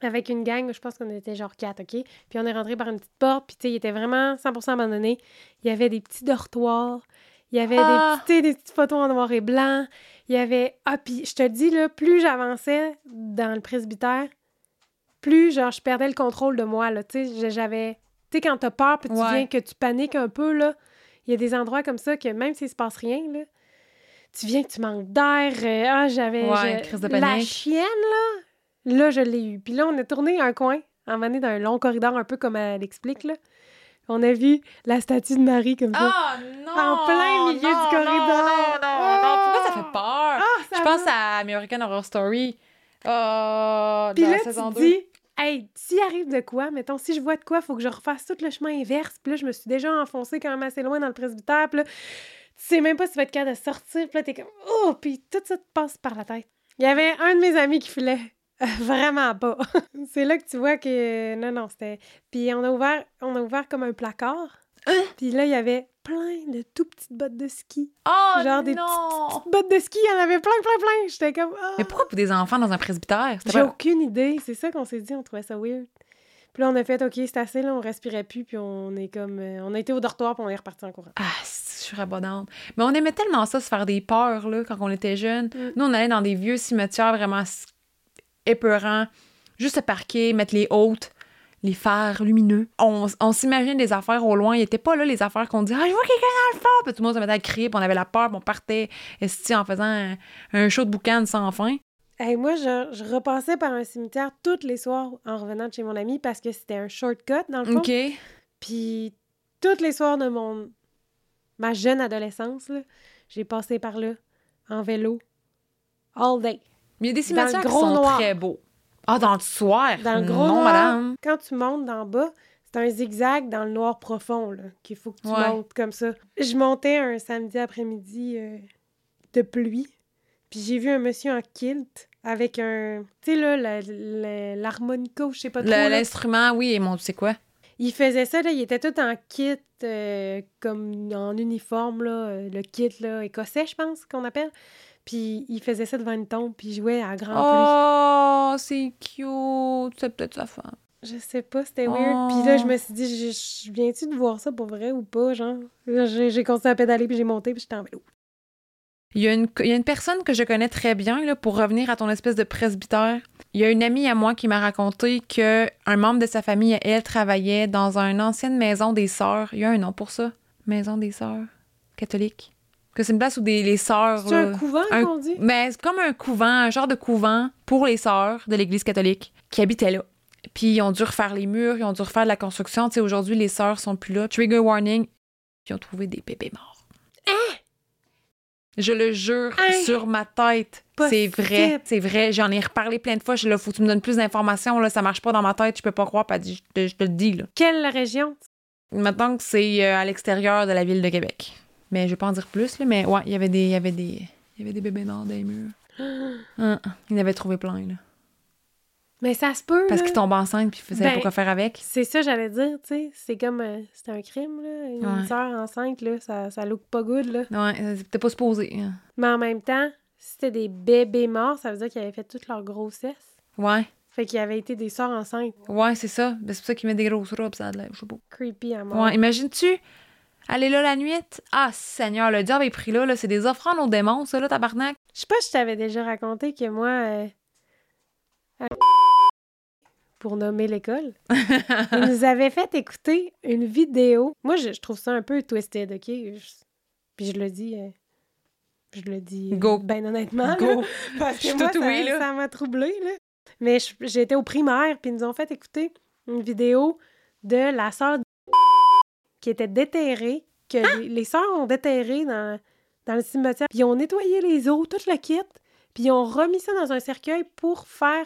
avec une gang, je pense qu'on était genre quatre, OK? Puis on est rentré par une petite porte, puis tu sais, il était vraiment 100% abandonné. Il y avait des petits dortoirs, il y avait Ah! des, petits, sais, des petites photos en noir et blanc, il y avait... Ah, puis je te dis, là, plus j'avançais dans le presbytère, plus, genre, je perdais le contrôle de moi, là, tu sais, j'avais... Tu sais, quand t'as peur, puis tu Ouais. viens que tu paniques un peu, là, il y a des endroits comme ça que même s'il se passe rien, là, tu viens que tu manques d'air. euh, ah, j'avais... Ouais, je- crise de La chienne, là, là, je l'ai eu. Puis là, on est tourné un coin, emmené dans un long corridor, un peu comme elle explique, là. On a vu la statue de Marie comme ça. Ah non! En plein milieu non, du corridor. Non, non, non, non. Pourquoi ça fait peur? Ah, ça Je pense à American Horror Story. Oh, Puis dans là, la tu saison 2. dis, hey, s'il arrive de quoi, mettons, si je vois de quoi, faut que je refasse tout le chemin inverse. Puis là, je me suis déjà enfoncée quand même assez loin dans le presbytère. Puis là, tu sais même pas si tu vas être capable de sortir. Puis là, t'es comme, oh, puis tout ça te passe par la tête. Il y avait un de mes amis qui filait. Euh, Vraiment pas. c'est là que tu vois que. Non, non, c'était. Puis on a ouvert, on a ouvert comme un placard. Hein? Puis là, il y avait plein de tout petites bottes de ski. Oh Genre des non! Petites bottes de ski, il y en avait plein, plein, plein. J'étais comme. ah. Mais pourquoi pour des enfants dans un presbytère? J'ai pas... aucune idée. C'est ça qu'on s'est dit, on trouvait ça weird. Puis là, on a fait, OK, c'est assez, là, on respirait plus, puis on est comme... euh, on a été au dortoir, puis on est reparti en courant. Ah, rabodante. Mais on aimait tellement ça, se faire des peurs, là, quand on était jeunes. Mm. Nous, on allait dans des vieux cimetières vraiment épeurants, juste se parquer, mettre les hautes, les phares lumineux. On, on s'imagine des affaires au loin. Il était pas là, les affaires qu'on dit « Ah, je vois quelqu'un dans le fond! » Puis tout le monde se mettait à crier, puis on avait la peur, puis on partait esti, en faisant un, un show de boucan sans fin. Hey, moi, je, je repassais par un cimetière tous les soirs en revenant de chez mon ami parce que c'était un shortcut, dans le fond. OK. Puis, tous les soirs de mon... ma jeune adolescence, j'ai passé par là, en vélo, all day. Mais il y a des Dans cimetières le qui gros sont noir. très beaux. Ah, dans le soir? Dans le gros non, noir, madame. quand tu montes d'en bas, c'est un zigzag dans le noir profond, qu'il faut que tu Ouais. montes comme ça. Je montais un samedi après-midi euh, de pluie, puis j'ai vu un monsieur en kilt avec un... Tu sais, là, l'harmonica, ou je sais pas trop. L'instrument, oui, et mon, tu sais quoi? Il faisait ça, là, il était tout en kit, euh, comme en uniforme, là, euh, le kit, là, écossais, je pense qu'on appelle. Puis il faisait ça devant une tombe, puis il jouait à grand Oh, c'est cute. C'est peut-être sa femme. Je sais pas, c'était weird. Puis là, je me suis dit, je- je viens-tu de voir ça pour vrai ou pas, genre? J'ai continué à pédaler, puis j'ai monté, puis j'étais en vélo. Il y, a une, il y a une personne que je connais très bien, là, pour revenir à ton espèce de presbytère. Il y a une amie à moi qui m'a raconté que un membre de sa famille, elle, travaillait dans une ancienne maison des sœurs. Il y a un nom pour ça. Maison des sœurs catholiques. Que c'est une place où des, les sœurs... C'est un couvent un- qu'on dit? Mais c'est comme un couvent, un genre de couvent pour les sœurs de l'Église catholique qui habitaient là. Puis ils ont dû refaire les murs, ils ont dû refaire de la construction. Tu sais, aujourd'hui, les sœurs sont plus là. Trigger warning, ils ont trouvé des bébés morts. Je le jure Hein? sur ma tête. C'est vrai, c'est vrai. J'en ai reparlé plein de fois. Je là, faut que tu me donnes plus d'informations. Là, ça marche pas dans ma tête. Je peux pas croire. Dit, je te, je te le dis. Là. Quelle région? Maintenant que c'est euh, à l'extérieur de la ville de Québec. Mais je vais pas en dire plus. Là, mais ouais, il y avait des, il y avait des, il y avait des bébés morts dans les murs. Hein, ils en avaient trouvé plein. Là. Mais ça se peut, Parce là. qu'ils tombent enceintes puis ils faisaient Ben, pas quoi faire avec. C'est ça, j'allais dire, tu sais. C'est comme... euh, c'est un crime, là. Une Ouais. sœur enceinte, là, ça, ça look pas good, là. Ouais, euh, c'était pas supposé. hein. Mais en même temps, si c'était des bébés morts, ça veut dire qu'ils avaient fait toute leur grossesse. Ouais, Fait qu'ils avaient été des sœurs enceintes. ouais, c'est ça. Ben, c'est pour ça qu'ils mettent des grosses robes, ça a de l'air, je sais pas. Creepy à mort. Ouais, imagines-tu aller là la nuit? Ah, Seigneur, le diable est pris là, là. C'est des offrandes aux démons, ça, là, tabarnak. Je sais pas si je t'avais déjà raconté que moi, euh, pour nommer l'école, il nous avait fait écouter une vidéo. Moi, je, je trouve ça un peu twisted, OK? Je- puis je le dis... euh, je le dis euh, Go. ben honnêtement. là. Go! Parce que moi, tout ça- oui, là. ça m'a troublée, là. Mais j'étais au primaire, puis ils nous ont fait écouter une vidéo de la sœur qui était déterrée, que Hein? les, les sœurs ont déterré dans, dans le cimetière. Puis ils ont nettoyé les os, tout le kit, puis ils ont remis ça dans un cercueil pour faire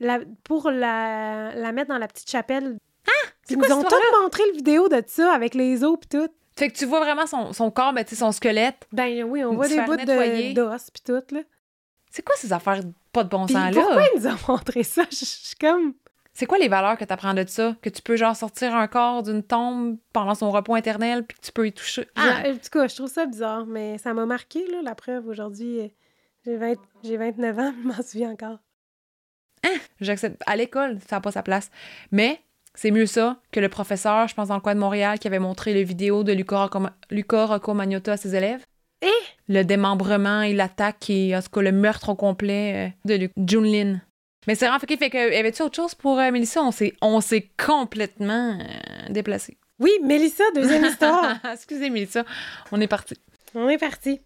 la, pour la, la mettre dans la petite chapelle. Ah! Ils nous ont histoire-là? montré le vidéo de ça avec les os puis tout. Fait que tu vois vraiment son, son corps, ben, tu sais, son squelette. Ben oui, on voit des bouts de- d'os puis tout, là. C'est quoi ces affaires pas de bon sens, pourquoi là? ils nous ont montré ça? Je suis comme... C'est quoi les valeurs que t'apprends de ça? Que tu peux, genre, sortir un corps d'une tombe pendant son repos éternel, puis que tu peux y toucher? Ah! En tout cas, je trouve ça bizarre, mais ça m'a marqué, là, la preuve. Aujourd'hui, j'ai 20 j'ai 29 ans, je m'en souviens encore. J'accepte. À l'école, ça n'a pas sa place. Mais c'est mieux ça que le professeur, je pense, dans le coin de Montréal, qui avait montré les vidéos de Luca, Rocco- Luca Rocco Magnotta à ses élèves. Eh? Le démembrement et l'attaque et, en tout cas, le meurtre au complet euh, de Junlin. Mais c'est vraiment fait, fait que, y avait-tu autre chose pour euh, Mélissa? On s'est, on s'est complètement euh, déplacé. Oui, Mélissa, deuxième histoire. Excusez, Mélissa. On est parti. On est parti.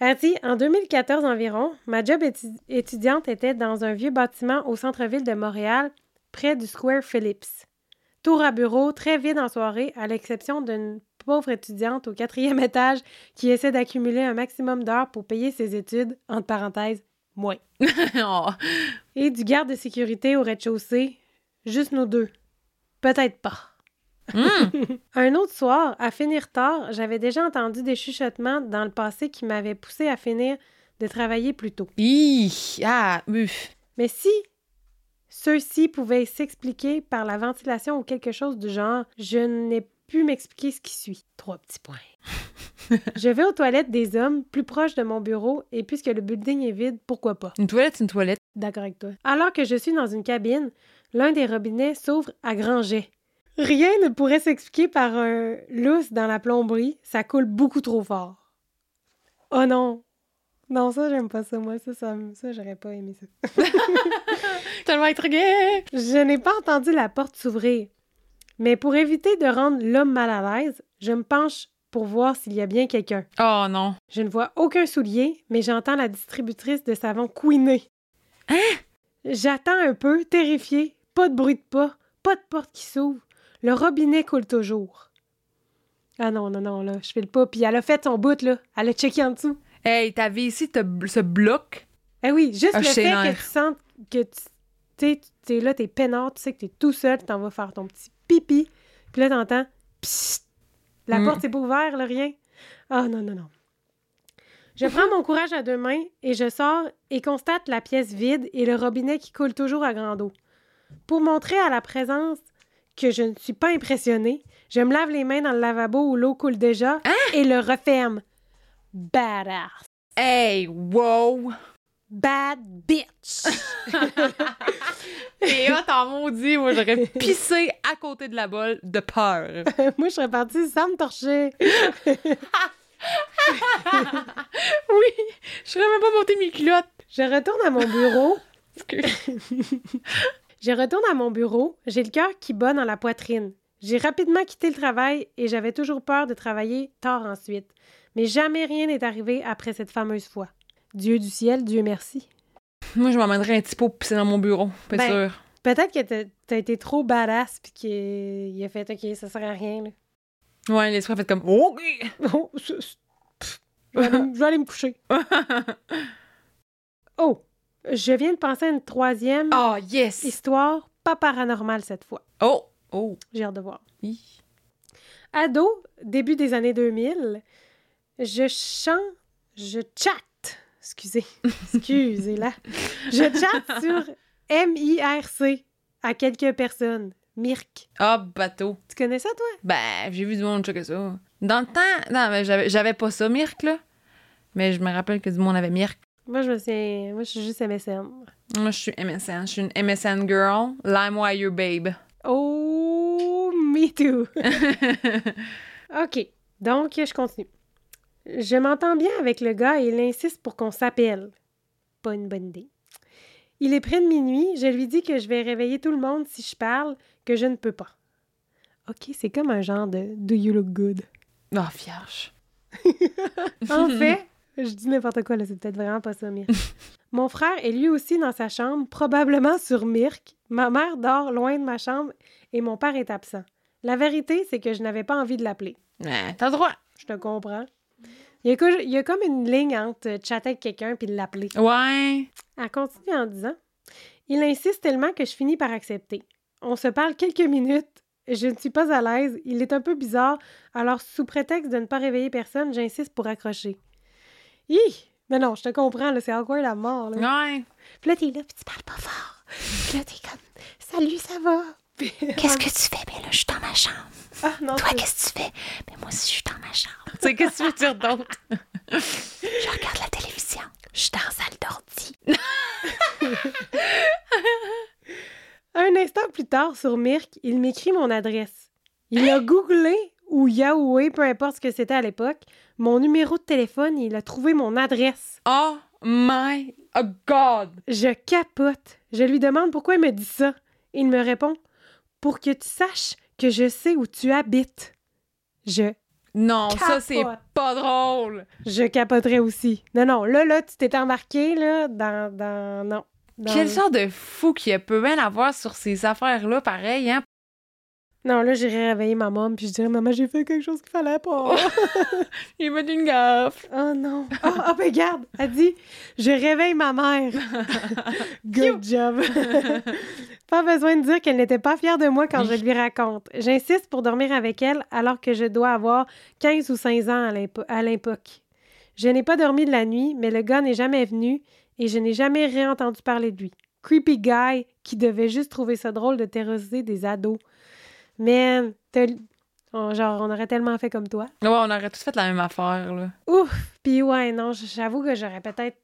Artie, en 2014 environ, ma job étu- étudiante était dans un vieux bâtiment au centre-ville de Montréal, près du Square Phillips. Tour à bureau, très vide en soirée, à l'exception d'une pauvre étudiante au quatrième étage qui essaie d'accumuler un maximum d'heures pour payer ses études, entre parenthèses, moins. Oh. Et du garde de sécurité au rez-de-chaussée, juste nous deux. Peut-être pas. Hum. Un autre soir, à finir tard, j'avais déjà entendu des chuchotements dans le passé qui m'avaient poussé à finir de travailler plus tôt. Hi! Ah! Mais si ceux-ci pouvaient s'expliquer par la ventilation ou quelque chose du genre, je n'ai pu m'expliquer ce qui suit. Trois petits points. je vais aux toilettes des hommes, plus proches de mon bureau, et puisque le building est vide, pourquoi pas? Une toilette, c'est une toilette. D'accord avec toi. Alors que je suis dans une cabine, l'un des robinets s'ouvre à grand jet. Rien ne pourrait s'expliquer par un lousse dans la plomberie, ça coule beaucoup trop fort. Oh non! Non, ça, j'aime pas ça, moi. Ça, ça, ça j'aurais pas aimé ça. Tellement intriguée! Je n'ai pas entendu la porte s'ouvrir. Mais pour éviter de rendre l'homme mal à l'aise, je me penche pour voir s'il y a bien quelqu'un. Oh non. Je ne vois aucun soulier, mais j'entends la distributrice de savon couiner. Hein? J'attends un peu, terrifiée. Pas de bruit de pas, pas de porte qui s'ouvre. Le robinet coule toujours. Ah non, non, non, là, je fais le pas. Puis elle a fait son bout, là. Elle a checké en dessous. Hey, t'avais ici te- ce bloc? Eh oui, juste Ah, le fait que tu sentes que tu t'es là, t'es peinard, tu sais que t'es tout seul, tu t'en vas faire ton petit pipi. Puis là, t'entends Psst! La Mm. porte s'est pas ouverte, là, rien. Ah non, non, non. Je prends mon courage à deux mains et je sors et constate la pièce vide et le robinet qui coule toujours à grande eau. Pour montrer à la présence que je ne suis pas impressionnée, je me lave les mains dans le lavabo où l'eau coule déjà et le referme. Badass. Hey, wow! Bad bitch. Et là, t'en maudit, moi, j'aurais pissé à côté de la bolle de peur. Moi, je serais partie sans me torcher. Oui, je serais même pas monté mes culottes. Je retourne à mon bureau. Je retourne à mon bureau. J'ai le cœur qui bat dans la poitrine. J'ai rapidement quitté le travail et j'avais toujours peur de travailler tard ensuite. Mais jamais rien n'est arrivé après cette fameuse fois. Dieu du ciel, Dieu merci. Moi, je m'emmènerais un petit pot pisser dans mon bureau, pas Ben. sûr. Peut-être que t'as- été trop badass puis qu'il a fait OK, ça sert à rien. Là. Ouais, l'esprit a fait comme OK! Oh, je, vais aller, me- je vais aller me coucher. Oh, je viens de penser à une troisième Oh, yes! histoire, pas paranormale cette fois. Oh! Oh! J'ai hâte de voir. Hi. Ado, début des années 2000, je chante, je chatte, excusez, excusez là, je chatte sur M-I-R-C à quelques personnes. Mirk. Ah, bateau. Tu connais ça, toi? Ben, j'ai vu du monde checker ça. Dans le temps, non, mais j'avais, j'avais pas ça, Mirk, là. Mais je me rappelle que du monde avait Mirk. Moi, je me suis... Moi, je suis juste MSN. Moi, je suis MSN. Je suis une MSN girl. LimeWire babe. Oh, me too. OK. Donc, je continue. Je m'entends bien avec le gars et il insiste pour qu'on s'appelle. Pas une bonne idée. Il est près de minuit. Je lui dis que je vais réveiller tout le monde si je parle, que je ne peux pas. OK, c'est comme un genre de Do you look good? Oh, vierge. En fait, je dis n'importe quoi, là, c'est peut-être vraiment pas ça, Mirk. Mon frère est lui aussi dans sa chambre, probablement sur Mirk. Ma mère dort loin de ma chambre et mon père est absent. La vérité, c'est que je n'avais pas envie de l'appeler. Ouais, t'as droit. Je te comprends. Il y, a, co- il y a comme une ligne entre chatter avec quelqu'un puis l'appeler. Ouais. Elle continue en disant Il insiste tellement que je finis par accepter. On se parle quelques minutes. Je ne suis pas à l'aise. Il est un peu bizarre. Alors, sous prétexte de ne pas réveiller personne, j'insiste pour accrocher. Hi! Mais non, je te comprends, là, c'est awkward à mort. Là. Ouais. Puis là, t'es là, puis tu parles pas fort. Puis là, t'es comme Salut, ça va? Qu'est-ce que tu fais? Ben là, je suis dans ma chambre. Ah, non, Toi, qu'est-ce que tu fais? Ben moi aussi, je suis dans ma chambre. Tu sais, qu'est-ce que tu veux dire d'autre? Je regarde la télévision. Je suis dans la salle d'ordi. Un instant plus tard, sur Mirk, il m'écrit mon adresse. Il a googlé ou Yahoo, peu importe ce que c'était à l'époque, mon numéro de téléphone il a trouvé mon adresse. Oh my God! Je capote. Je lui demande pourquoi il me dit ça. Il me répond Pour que tu saches que je sais où tu habites. Je, Non, ça, c'est pas drôle. je capoterais aussi. Non, non, là, là, tu t'es embarqué, là, dans. dans non. Dans- Quel genre de fou qu'il peut bien avoir sur ces affaires-là, pareil, hein? Non, là, j'irais réveiller ma maman, puis je dirais Maman, j'ai fait quelque chose qu'il fallait pas. Il m'a dit une gaffe. Oh non. Oh, oh, ben garde, elle dit Je réveille ma mère. Good job. pas besoin de dire qu'elle n'était pas fière de moi quand je lui raconte. J'insiste pour dormir avec elle alors que je dois avoir 15 ou 16 ans à l'époque. Je n'ai pas dormi de la nuit, mais le gars n'est jamais venu et je n'ai jamais réentendu parler de lui. Creepy guy qui devait juste trouver ça drôle de terroriser des ados. Man, t'as- oh, genre, on aurait tellement fait comme toi. Ouais, on aurait tous fait la même affaire, là. Ouf! Puis ouais, non, j'avoue que j'aurais peut-être...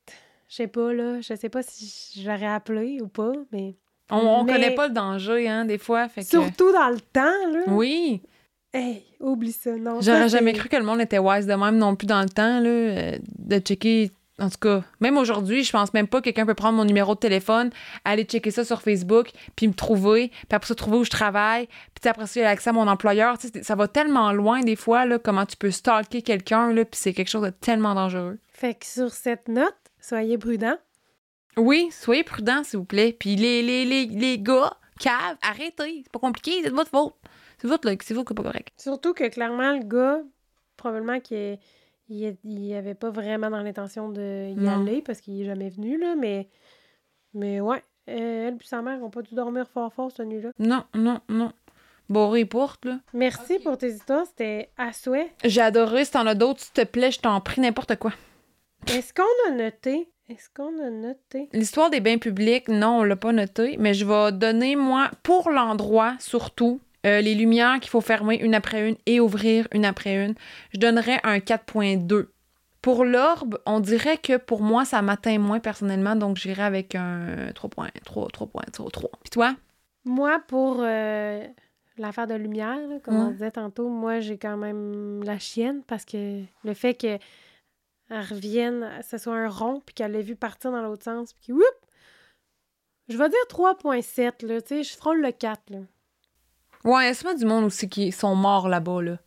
Je sais pas, là. Je sais pas si je l'aurais appelé ou pas, mais... On, on Mais- connaît pas le danger, hein, des fois. Fait que... Surtout dans le temps, là. Oui. Hey, oublie ça. Non, J'aurais jamais cru que le monde était wise de même non plus dans le temps, là, euh, de checker. En tout cas, même aujourd'hui, je pense même pas que quelqu'un peut prendre mon numéro de téléphone, aller checker ça sur Facebook, puis me trouver, puis après ça, trouver où je travaille, puis après ça, il y a accès à mon employeur. Tu sais, ça va tellement loin, des fois, là, comment tu peux stalker quelqu'un, là, puis c'est quelque chose de tellement dangereux. Fait que sur cette note, soyez prudents. Oui, soyez prudents, s'il vous plaît. Puis les, les, les, les gars, caves, arrêtez. C'est pas compliqué, c'est de votre faute. C'est votre, c'est vous qui est pas correct. Surtout que clairement, le gars, probablement qu'il il, il avait pas vraiment dans l'intention de y Non. aller parce qu'il est jamais venu, là, mais, mais ouais. euh, elle et sa mère ont pas dû dormir fort fort cette nuit-là. Non, non, non. Boré porte, là. Merci pour tes histoires, c'était à souhait. J'ai adoré. Si t'en as d'autres, s'il te plaît, je t'en prie n'importe quoi. Est-ce qu'on a noté? Est-ce qu'on a noté? L'histoire des bains publics, non, on l'a pas noté, mais je vais donner, moi, pour l'endroit surtout, euh, les lumières qu'il faut fermer une après une et ouvrir une après une, je donnerais un 4.2. Pour l'orbe, on dirait que pour moi, ça m'atteint moins personnellement, donc j'irai avec un 3.3, 3.3. Puis toi? Moi, pour euh, l'affaire de lumière, là, comme on disait tantôt, moi, j'ai quand même la chienne parce que le fait qu'elle revienne, ce soit un rond, puis qu'elle l'ait vu partir dans l'autre sens, puis whoop! Je vais dire 3.7, là, tu sais, je frôle le 4, là. Ouais, il y a souvent du monde aussi qui sont morts là-bas, là.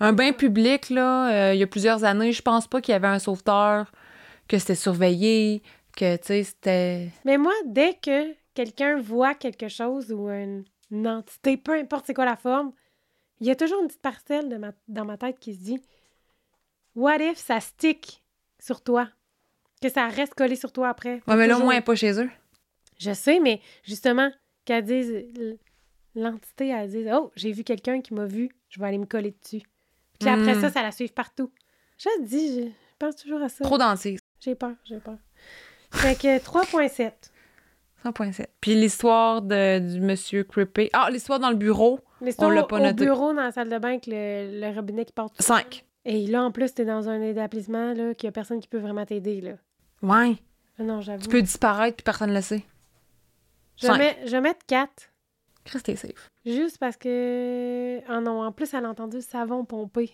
Un bain public, là, euh, il y a plusieurs années, je pense pas qu'il y avait un sauveteur, que c'était surveillé, que, tu sais, c'était... Mais moi, dès que quelqu'un voit quelque chose ou une, une entité, peu importe c'est quoi la forme, il y a toujours une petite parcelle de ma- dans ma tête qui se dit What if ça stick sur toi? Que ça reste collé sur toi après? Ouais, mais là, Toujours. moi, elle est pas chez eux. Je sais, mais justement, qu'elle dise, l'entité, elle dise Oh, j'ai vu quelqu'un qui m'a vu, je vais aller me coller dessus. Puis après Mm. ça, ça la suive partout. Je te dis, je, pense toujours à ça. Trop dentiste. J'ai peur, j'ai peur. Fait que 3.7. 100.7. Puis l'histoire de, du monsieur Creepy. Ah, l'histoire dans le bureau. L'histoire On l'a au- pas au noté. bureau dans la salle de bain avec le, le robinet qui part tout seul. 5. Et là, en plus, t'es dans un établissement là, qu'il y a personne qui peut vraiment t'aider. là. Ouais. Ah non, j'avoue. Tu peux disparaître puis personne ne le sait. Je Cinq. vais, je vais mettre 4. Safe. Juste parce que. Ah non, en plus, elle a entendu savon pomper.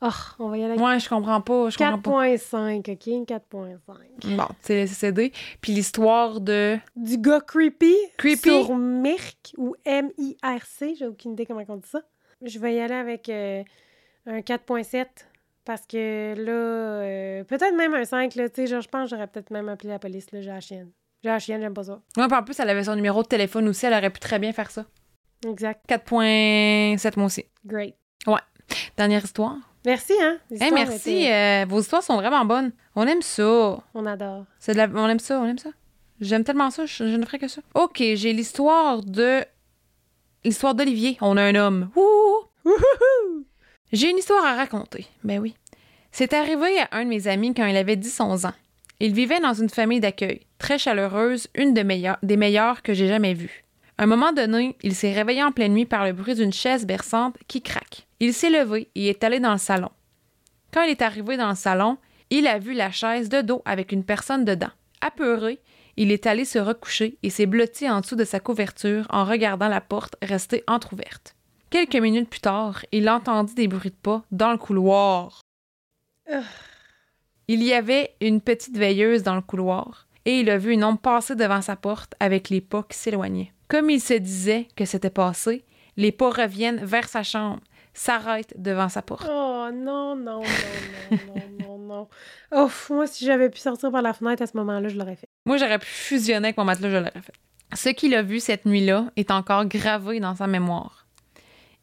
Oh, on va y aller avec Ouais, je comprends pas. Je comprends pas. 4.5, OK? 4.5. Bon, c'est céder. Puis l'histoire de. Du gars creepy, Creepy? sur Mirc ou M-I-R-C, j'ai aucune idée comment on dit ça. Je vais y aller avec euh, un 4.7 parce que là, euh, peut-être même un 5, là, tu sais, genre, je pense que j'aurais peut-être même appelé la police, là, j'ai la chienne. J'ai la chienne, j'aime pas ça. Ouais, puis en plus, elle avait son numéro de téléphone aussi. Elle aurait pu très bien faire ça. Exact. 4.7, moi aussi. Great. Dernière histoire. Merci, hein? Hey, merci. euh, vos histoires sont vraiment bonnes. On aime ça. On adore. C'est de la... On aime ça, on aime ça. J'aime tellement ça, je, je ne ferai que ça. OK, j'ai l'histoire de... L'histoire d'Olivier. On a un homme. J'ai une histoire à raconter. Ben oui. C'est arrivé à un de mes amis quand il avait 10-11 ans. Il vivait dans une famille d'accueil, très chaleureuse, une des meilleures que j'ai jamais vues. Un moment donné, il s'est réveillé en pleine nuit par le bruit d'une chaise berçante qui craque. Il s'est levé et est allé dans le salon. Quand il est arrivé dans le salon, il a vu la chaise de dos avec une personne dedans. Apeuré, il est allé se recoucher et s'est blotti en dessous de sa couverture en regardant la porte restée entr'ouverte. Quelques minutes plus tard, il entendit des bruits de pas dans le couloir. Il y avait une petite veilleuse dans le couloir et il a vu une ombre passer devant sa porte avec les pas qui s'éloignaient. Comme il se disait que c'était passé, les pas reviennent vers sa chambre, s'arrêtent devant sa porte. Oh non, non, non, non, non, non, non. Oh, moi, si j'avais pu sortir par la fenêtre à ce moment-là, je l'aurais fait. Moi, j'aurais pu fusionner avec mon matelas, je l'aurais fait. Ce qu'il a vu cette nuit-là est encore gravé dans sa mémoire.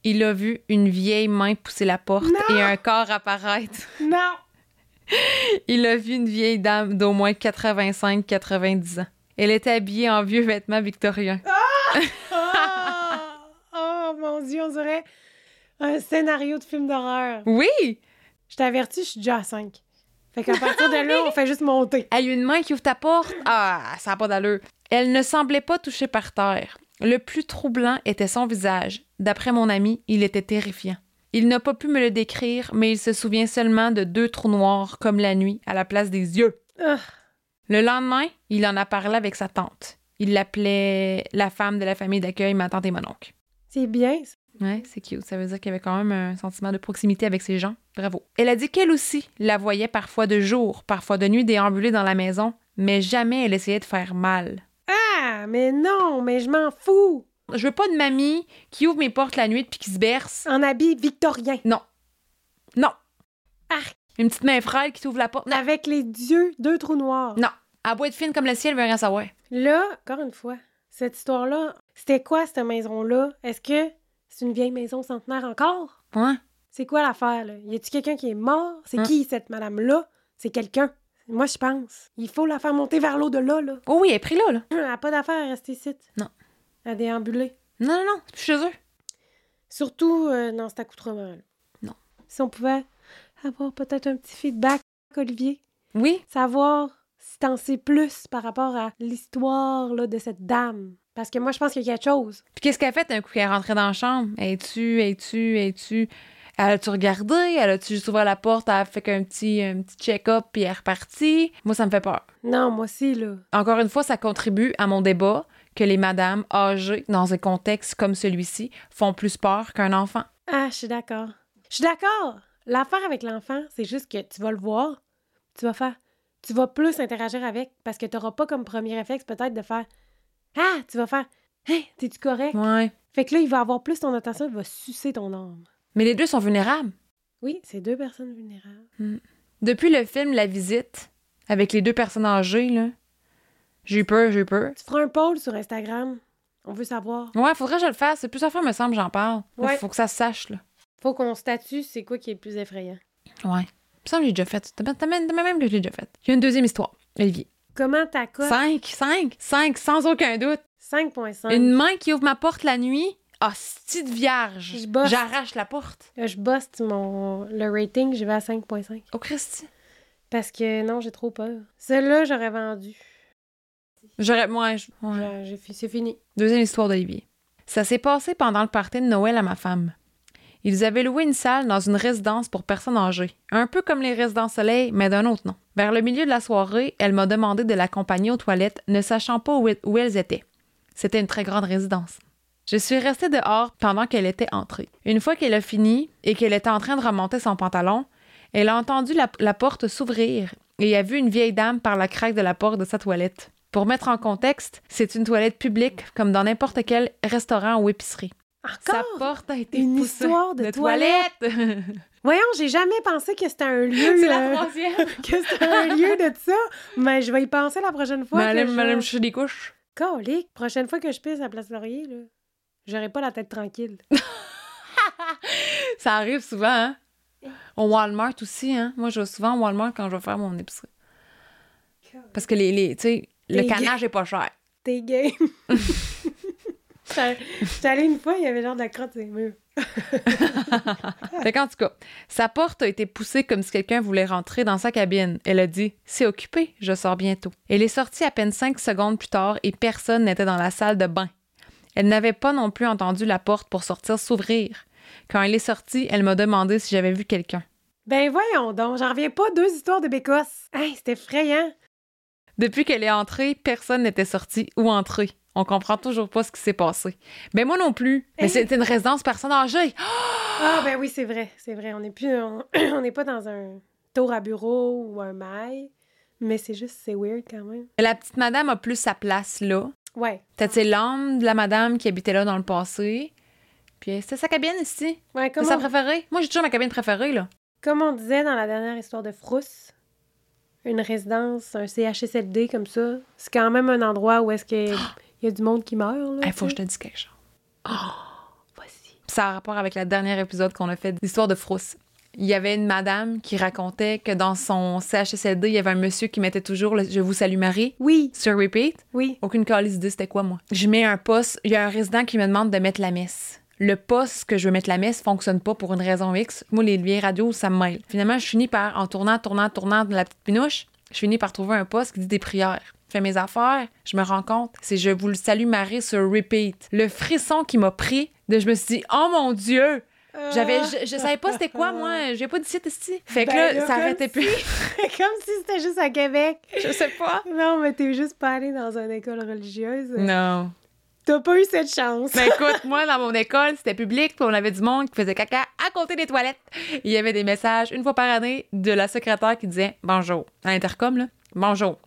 Il a vu une vieille main pousser la porte Non! et un corps apparaître. Non! Il a vu une vieille dame d'au moins 85-90 ans. Elle était habillée en vieux vêtements victoriens. Ah! Oh mon Dieu, on dirait un scénario de film d'horreur. Oui! Je t'avertis, je suis déjà à 5. Fait qu'à partir de là, on fait juste monter. Elle a une main qui ouvre ta porte. Ah, ça n'a pas d'allure. Elle ne semblait pas touchée par terre. Le plus troublant était son visage. D'après mon ami, il était terrifiant. Il n'a pas pu me le décrire, mais il se souvient seulement de deux trous noirs comme la nuit à la place des yeux. Le lendemain, il en a parlé avec sa tante. Il l'appelait la femme de la famille d'accueil, ma tante et mon oncle. C'est bien, ça. Ouais, c'est cute. Ça veut dire qu'il y avait quand même un sentiment de proximité avec ces gens. Bravo. Elle a dit qu'elle aussi la voyait parfois de jour, parfois de nuit déambuler dans la maison, mais jamais elle essayait de faire mal. Ah, mais non, mais je m'en fous. Je veux pas de mamie qui ouvre mes portes la nuit puis qui se berce. En habit victorien. Non. Non. Arc. Une petite main frêle qui t'ouvre la porte. Non. Avec les yeux, deux trous noirs. Non. À boîte fine comme le ciel, veut rien savoir. Là, encore une fois, cette histoire-là, c'était quoi cette maison-là? Est-ce que c'est une vieille maison centenaire encore? Ouais. C'est quoi l'affaire, là? Y a-tu quelqu'un qui est mort? C'est Hein? qui cette madame-là? C'est quelqu'un. Moi, je pense. Il faut la faire monter vers l'eau de là, là. Oh oui, elle est pris là, là. Elle n'a pas d'affaire à rester ici. Non. À déambuler. Non, non, non. C'est chez eux. Surtout euh, dans cet accoutrement-là. Non. Si on pouvait avoir peut-être un petit feedback, Olivier. Oui. Savoir si t'en sais plus par rapport à l'histoire là, de cette dame. Parce que moi, je pense qu'il y a quelque chose. Puis qu'est-ce qu'elle a fait un coup qu'elle est rentrée dans la chambre? Es-tu, es-tu, es-tu? Elle a-tu regardé? Elle a-tu juste ouvert la porte? Elle a fait qu'un petit, un petit check-up puis elle est repartie? Moi, ça me fait peur. Non, moi aussi, là. Encore une fois, ça contribue à mon débat que les madames âgées, dans un contexte comme celui-ci, font plus peur qu'un enfant. Ah, je suis d'accord. Je suis d'accord. L'affaire avec l'enfant, c'est juste que tu vas le voir, tu vas faire. Tu vas plus interagir avec parce que tu n'auras pas comme premier réflexe peut-être de faire Ah, tu vas faire Hey, t'es-tu correct? Ouais. Fait que là, il va avoir plus ton attention, il va sucer ton âme. Mais les deux sont vulnérables. Oui, c'est deux personnes vulnérables. Depuis le film La Visite, avec les deux personnes âgées, là, j'ai eu peur, j'ai eu peur. Tu feras un poll sur Instagram. On veut savoir. Ouais, faudrait que je le fasse. C'est plusieurs fois, me semble, j'en parle. Ouais. Faut que ça se sache, là. Faut qu'on statue c'est quoi qui est le plus effrayant. Ouais. Il me semble que j'ai déjà fait. T'as même même que j'ai déjà fait. Il y a une deuxième histoire, Olivier. Comment ta cote? Cinq, cinq, cinq, sans aucun doute. 5.5. Une main qui ouvre ma porte la nuit. Ah, de vierge. J'arrache la porte. Je bosse mon... le rating, je vais à 5.5. Oh, Christy. Parce que non, j'ai trop peur. Celle-là, j'aurais vendu. J'aurais. Moi, ouais. C'est fini. Deuxième histoire d'Olivier. Ça s'est passé pendant le party de Noël à ma femme. Ils avaient loué une salle dans une résidence pour personnes âgées, un peu comme les résidences soleil, mais d'un autre nom. Vers le milieu de la soirée, elle m'a demandé de l'accompagner aux toilettes, ne sachant pas où, où elles étaient. C'était une très grande résidence. Je suis restée dehors pendant qu'elle était entrée. Une fois qu'elle a fini et qu'elle était en train de remonter son pantalon, elle a entendu la, la porte s'ouvrir et a vu une vieille dame par la craque de la porte de sa toilette. Pour mettre en contexte, c'est une toilette publique comme dans n'importe quel restaurant ou épicerie. Sa Encore? porte a été Une poussée histoire de toilette? Voyons, j'ai jamais pensé que c'était un lieu. c'est la euh, troisième. que c'était un lieu de ça. Mais je vais y penser la prochaine fois. Que elle je... chercher des couches. Colique, prochaine fois que je pisse à Place Laurier, là, j'aurai pas la tête tranquille. Ça arrive souvent, hein? Au Walmart aussi, hein? Moi, je vais souvent au Walmart quand je vais faire mon épicerie. Parce que les, les tu sais, le canage est pas cher. T'es game. J'étais allée une fois, il y avait genre de la crotte sur les murs. Fait qu'en tout cas, sa porte a été poussée comme si quelqu'un voulait rentrer dans sa cabine. Elle a dit C'est occupé, je sors bientôt. Elle est sortie à peine cinq secondes plus tard et personne n'était dans la salle de bain. Elle n'avait pas non plus entendu la porte pour sortir s'ouvrir. Quand elle est sortie, elle m'a demandé si j'avais vu quelqu'un. Ben voyons donc, j'en reviens pas deux histoires de bécosse. Hey, c'était effrayant. Depuis qu'elle est entrée, personne n'était sorti ou entré. On comprend toujours pas ce qui s'est passé. Ben moi non plus. Mais Hey. c'était une résidence personne âgée. Ah ben oui, c'est vrai, c'est vrai. On n'est plus, on n'est pas dans un tour à bureau ou un mail, mais c'est juste, c'est weird quand même. La petite madame a plus sa place là. Ouais. C'est l'âme de la madame qui habitait là dans le passé? Puis euh, c'était sa cabine ici. Ouais, C'est comme sa préférée. Moi, j'ai toujours ma cabine préférée, là. comme on disait dans la dernière histoire de Frousse, une résidence, un CHSLD comme ça, c'est quand même un endroit où est-ce qu'il y a du monde qui meurt. Il faut que je te dise quelque chose. Voici. Ça a rapport avec la dernière épisode qu'on a fait d'Histoire de Frousse. Il y avait une madame qui racontait que dans son CHSLD, il y avait un monsieur qui mettait toujours le Je vous salue Marie Oui, sur repeat. oui. Aucune calice d'idée c'était quoi, moi. Je mets un poste. Il y a un résident qui me demande de mettre la messe. Le poste que je veux mettre la messe fonctionne pas pour une raison X. Moi, les vieilles radios, ça me mêle. Finalement, je finis par, en tournant, tournant, tournant de la petite pinouche, je finis par trouver un poste qui dit des prières. Je fais mes affaires, je me rends compte, c'est Je vous le salue Marie sur repeat. Le frisson qui m'a pris, de je me suis dit, oh mon Dieu! J'avais, je, je savais pas c'était quoi, moi. J'ai pas site ici. Fait que Ben là, là, ça arrêtait plus. Comme si c'était juste à Québec. Je sais pas. Non, mais t'es juste pas allé dans une école religieuse. Non. T'as pas eu cette chance. Mais écoute, moi, dans mon école, c'était public, puis on avait du monde qui faisait caca à côté des toilettes. Il y avait des messages une fois par année de la secrétaire qui disait Bonjour. À l'intercom, là. Bonjour.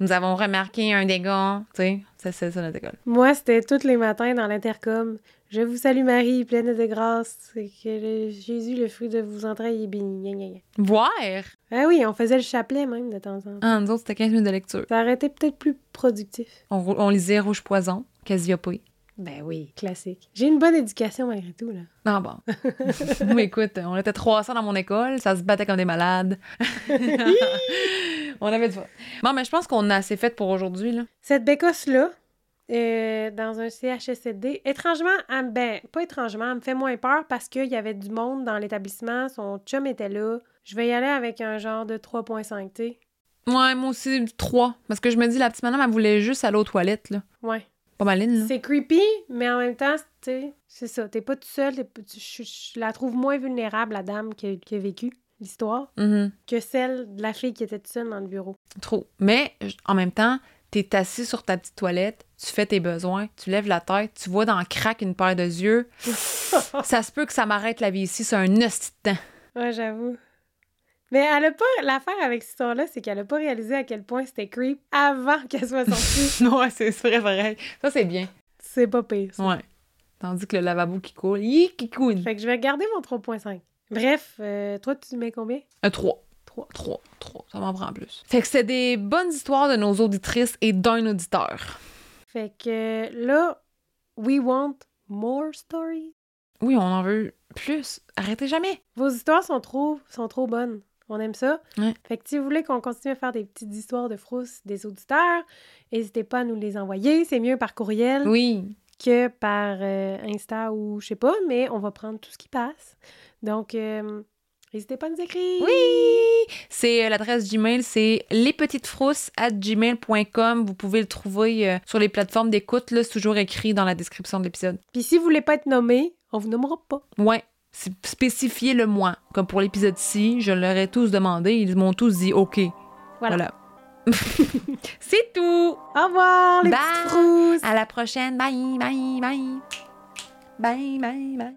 Nous avons remarqué un dégât. Tu sais, c'est c'est ça notre école. Moi, c'était tous les matins dans l'intercom. Je vous salue Marie, pleine de grâce, que le- Jésus, le fruit de vos entrailles, est béni. Gna, gna, gna. Voir? Ah oui, on faisait le chapelet même de temps en temps. Ah, nous autres, c'était 15 minutes de lecture. Ça aurait été peut-être plus productif. On lisait Rouge Poison, Cassiope. Ben oui, classique. J'ai une bonne éducation malgré tout, là. Ah bon. Écoute, on était 300 dans mon école, ça se battait comme des malades. on avait du fun. Bon, mais je pense qu'on a assez fait pour aujourd'hui, là. Cette bécosse-là, euh, dans un CHSLD, étrangement, elle ben, pas étrangement, elle me fait moins peur parce qu'il y avait du monde dans l'établissement, son chum était là. Je vais y aller avec un genre de 3.5, tu. Ouais, moi aussi, 3. Parce que je me dis, la petite madame, elle voulait juste aller aux toilettes, là. Ouais. Pas maline. C'est creepy, mais en même temps, tu sais, c'est ça. T'es pas tout seul. Je, je la trouve moins vulnérable, la dame qui a, qui a vécu l'histoire, Mhm. que celle de la fille qui était toute seule dans le bureau. Trop. Mais, en même temps, t'es assis sur ta petite toilette, tu fais tes besoins, tu lèves la tête, tu vois dans le crack une paire de yeux. ça se peut que ça m'arrête la vie ici, c'est un hostie de temps. Ouais, j'avoue. Mais elle a pas. L'affaire avec cette histoire-là, c'est qu'elle a pas réalisé à quel point c'était creep avant qu'elle soit sortie. ouais, c'est vrai, vrai. Ça, c'est bien. c'est pas pire, ça. Ouais. Tandis que le lavabo qui coule, yi, qui coule. Fait que je vais garder mon 3.5. Bref, euh, toi, tu mets combien? Un 3. 3. 3, 3, ça m'en prend plus. Fait que c'est des bonnes histoires de nos auditrices et d'un auditeur. Fait que là, we want more stories. Oui, on en veut plus. Arrêtez jamais. Vos histoires sont trop, sont trop bonnes. On aime ça. Ouais. Fait que si vous voulez qu'on continue à faire des petites histoires de frousse des auditeurs, n'hésitez pas à nous les envoyer. C'est mieux par courriel Oui. que par euh, Insta ou je sais pas, mais on va prendre tout ce qui passe. Donc, euh, n'hésitez pas à nous écrire. Oui! C'est euh, l'adresse Gmail, c'est gmail.com. Vous pouvez le trouver sur les plateformes d'écoute, là, c'est toujours écrit dans la description de l'épisode. Puis si vous voulez pas être nommé, on vous nommera pas. Ouais, spécifiez-le moi. Comme pour l'épisode-ci, je leur ai tous demandé, ils m'ont tous dit OK. Voilà. Voilà. c'est tout! Au revoir, les Bye. À la prochaine. Bye, bye, bye. Bye, bye, bye.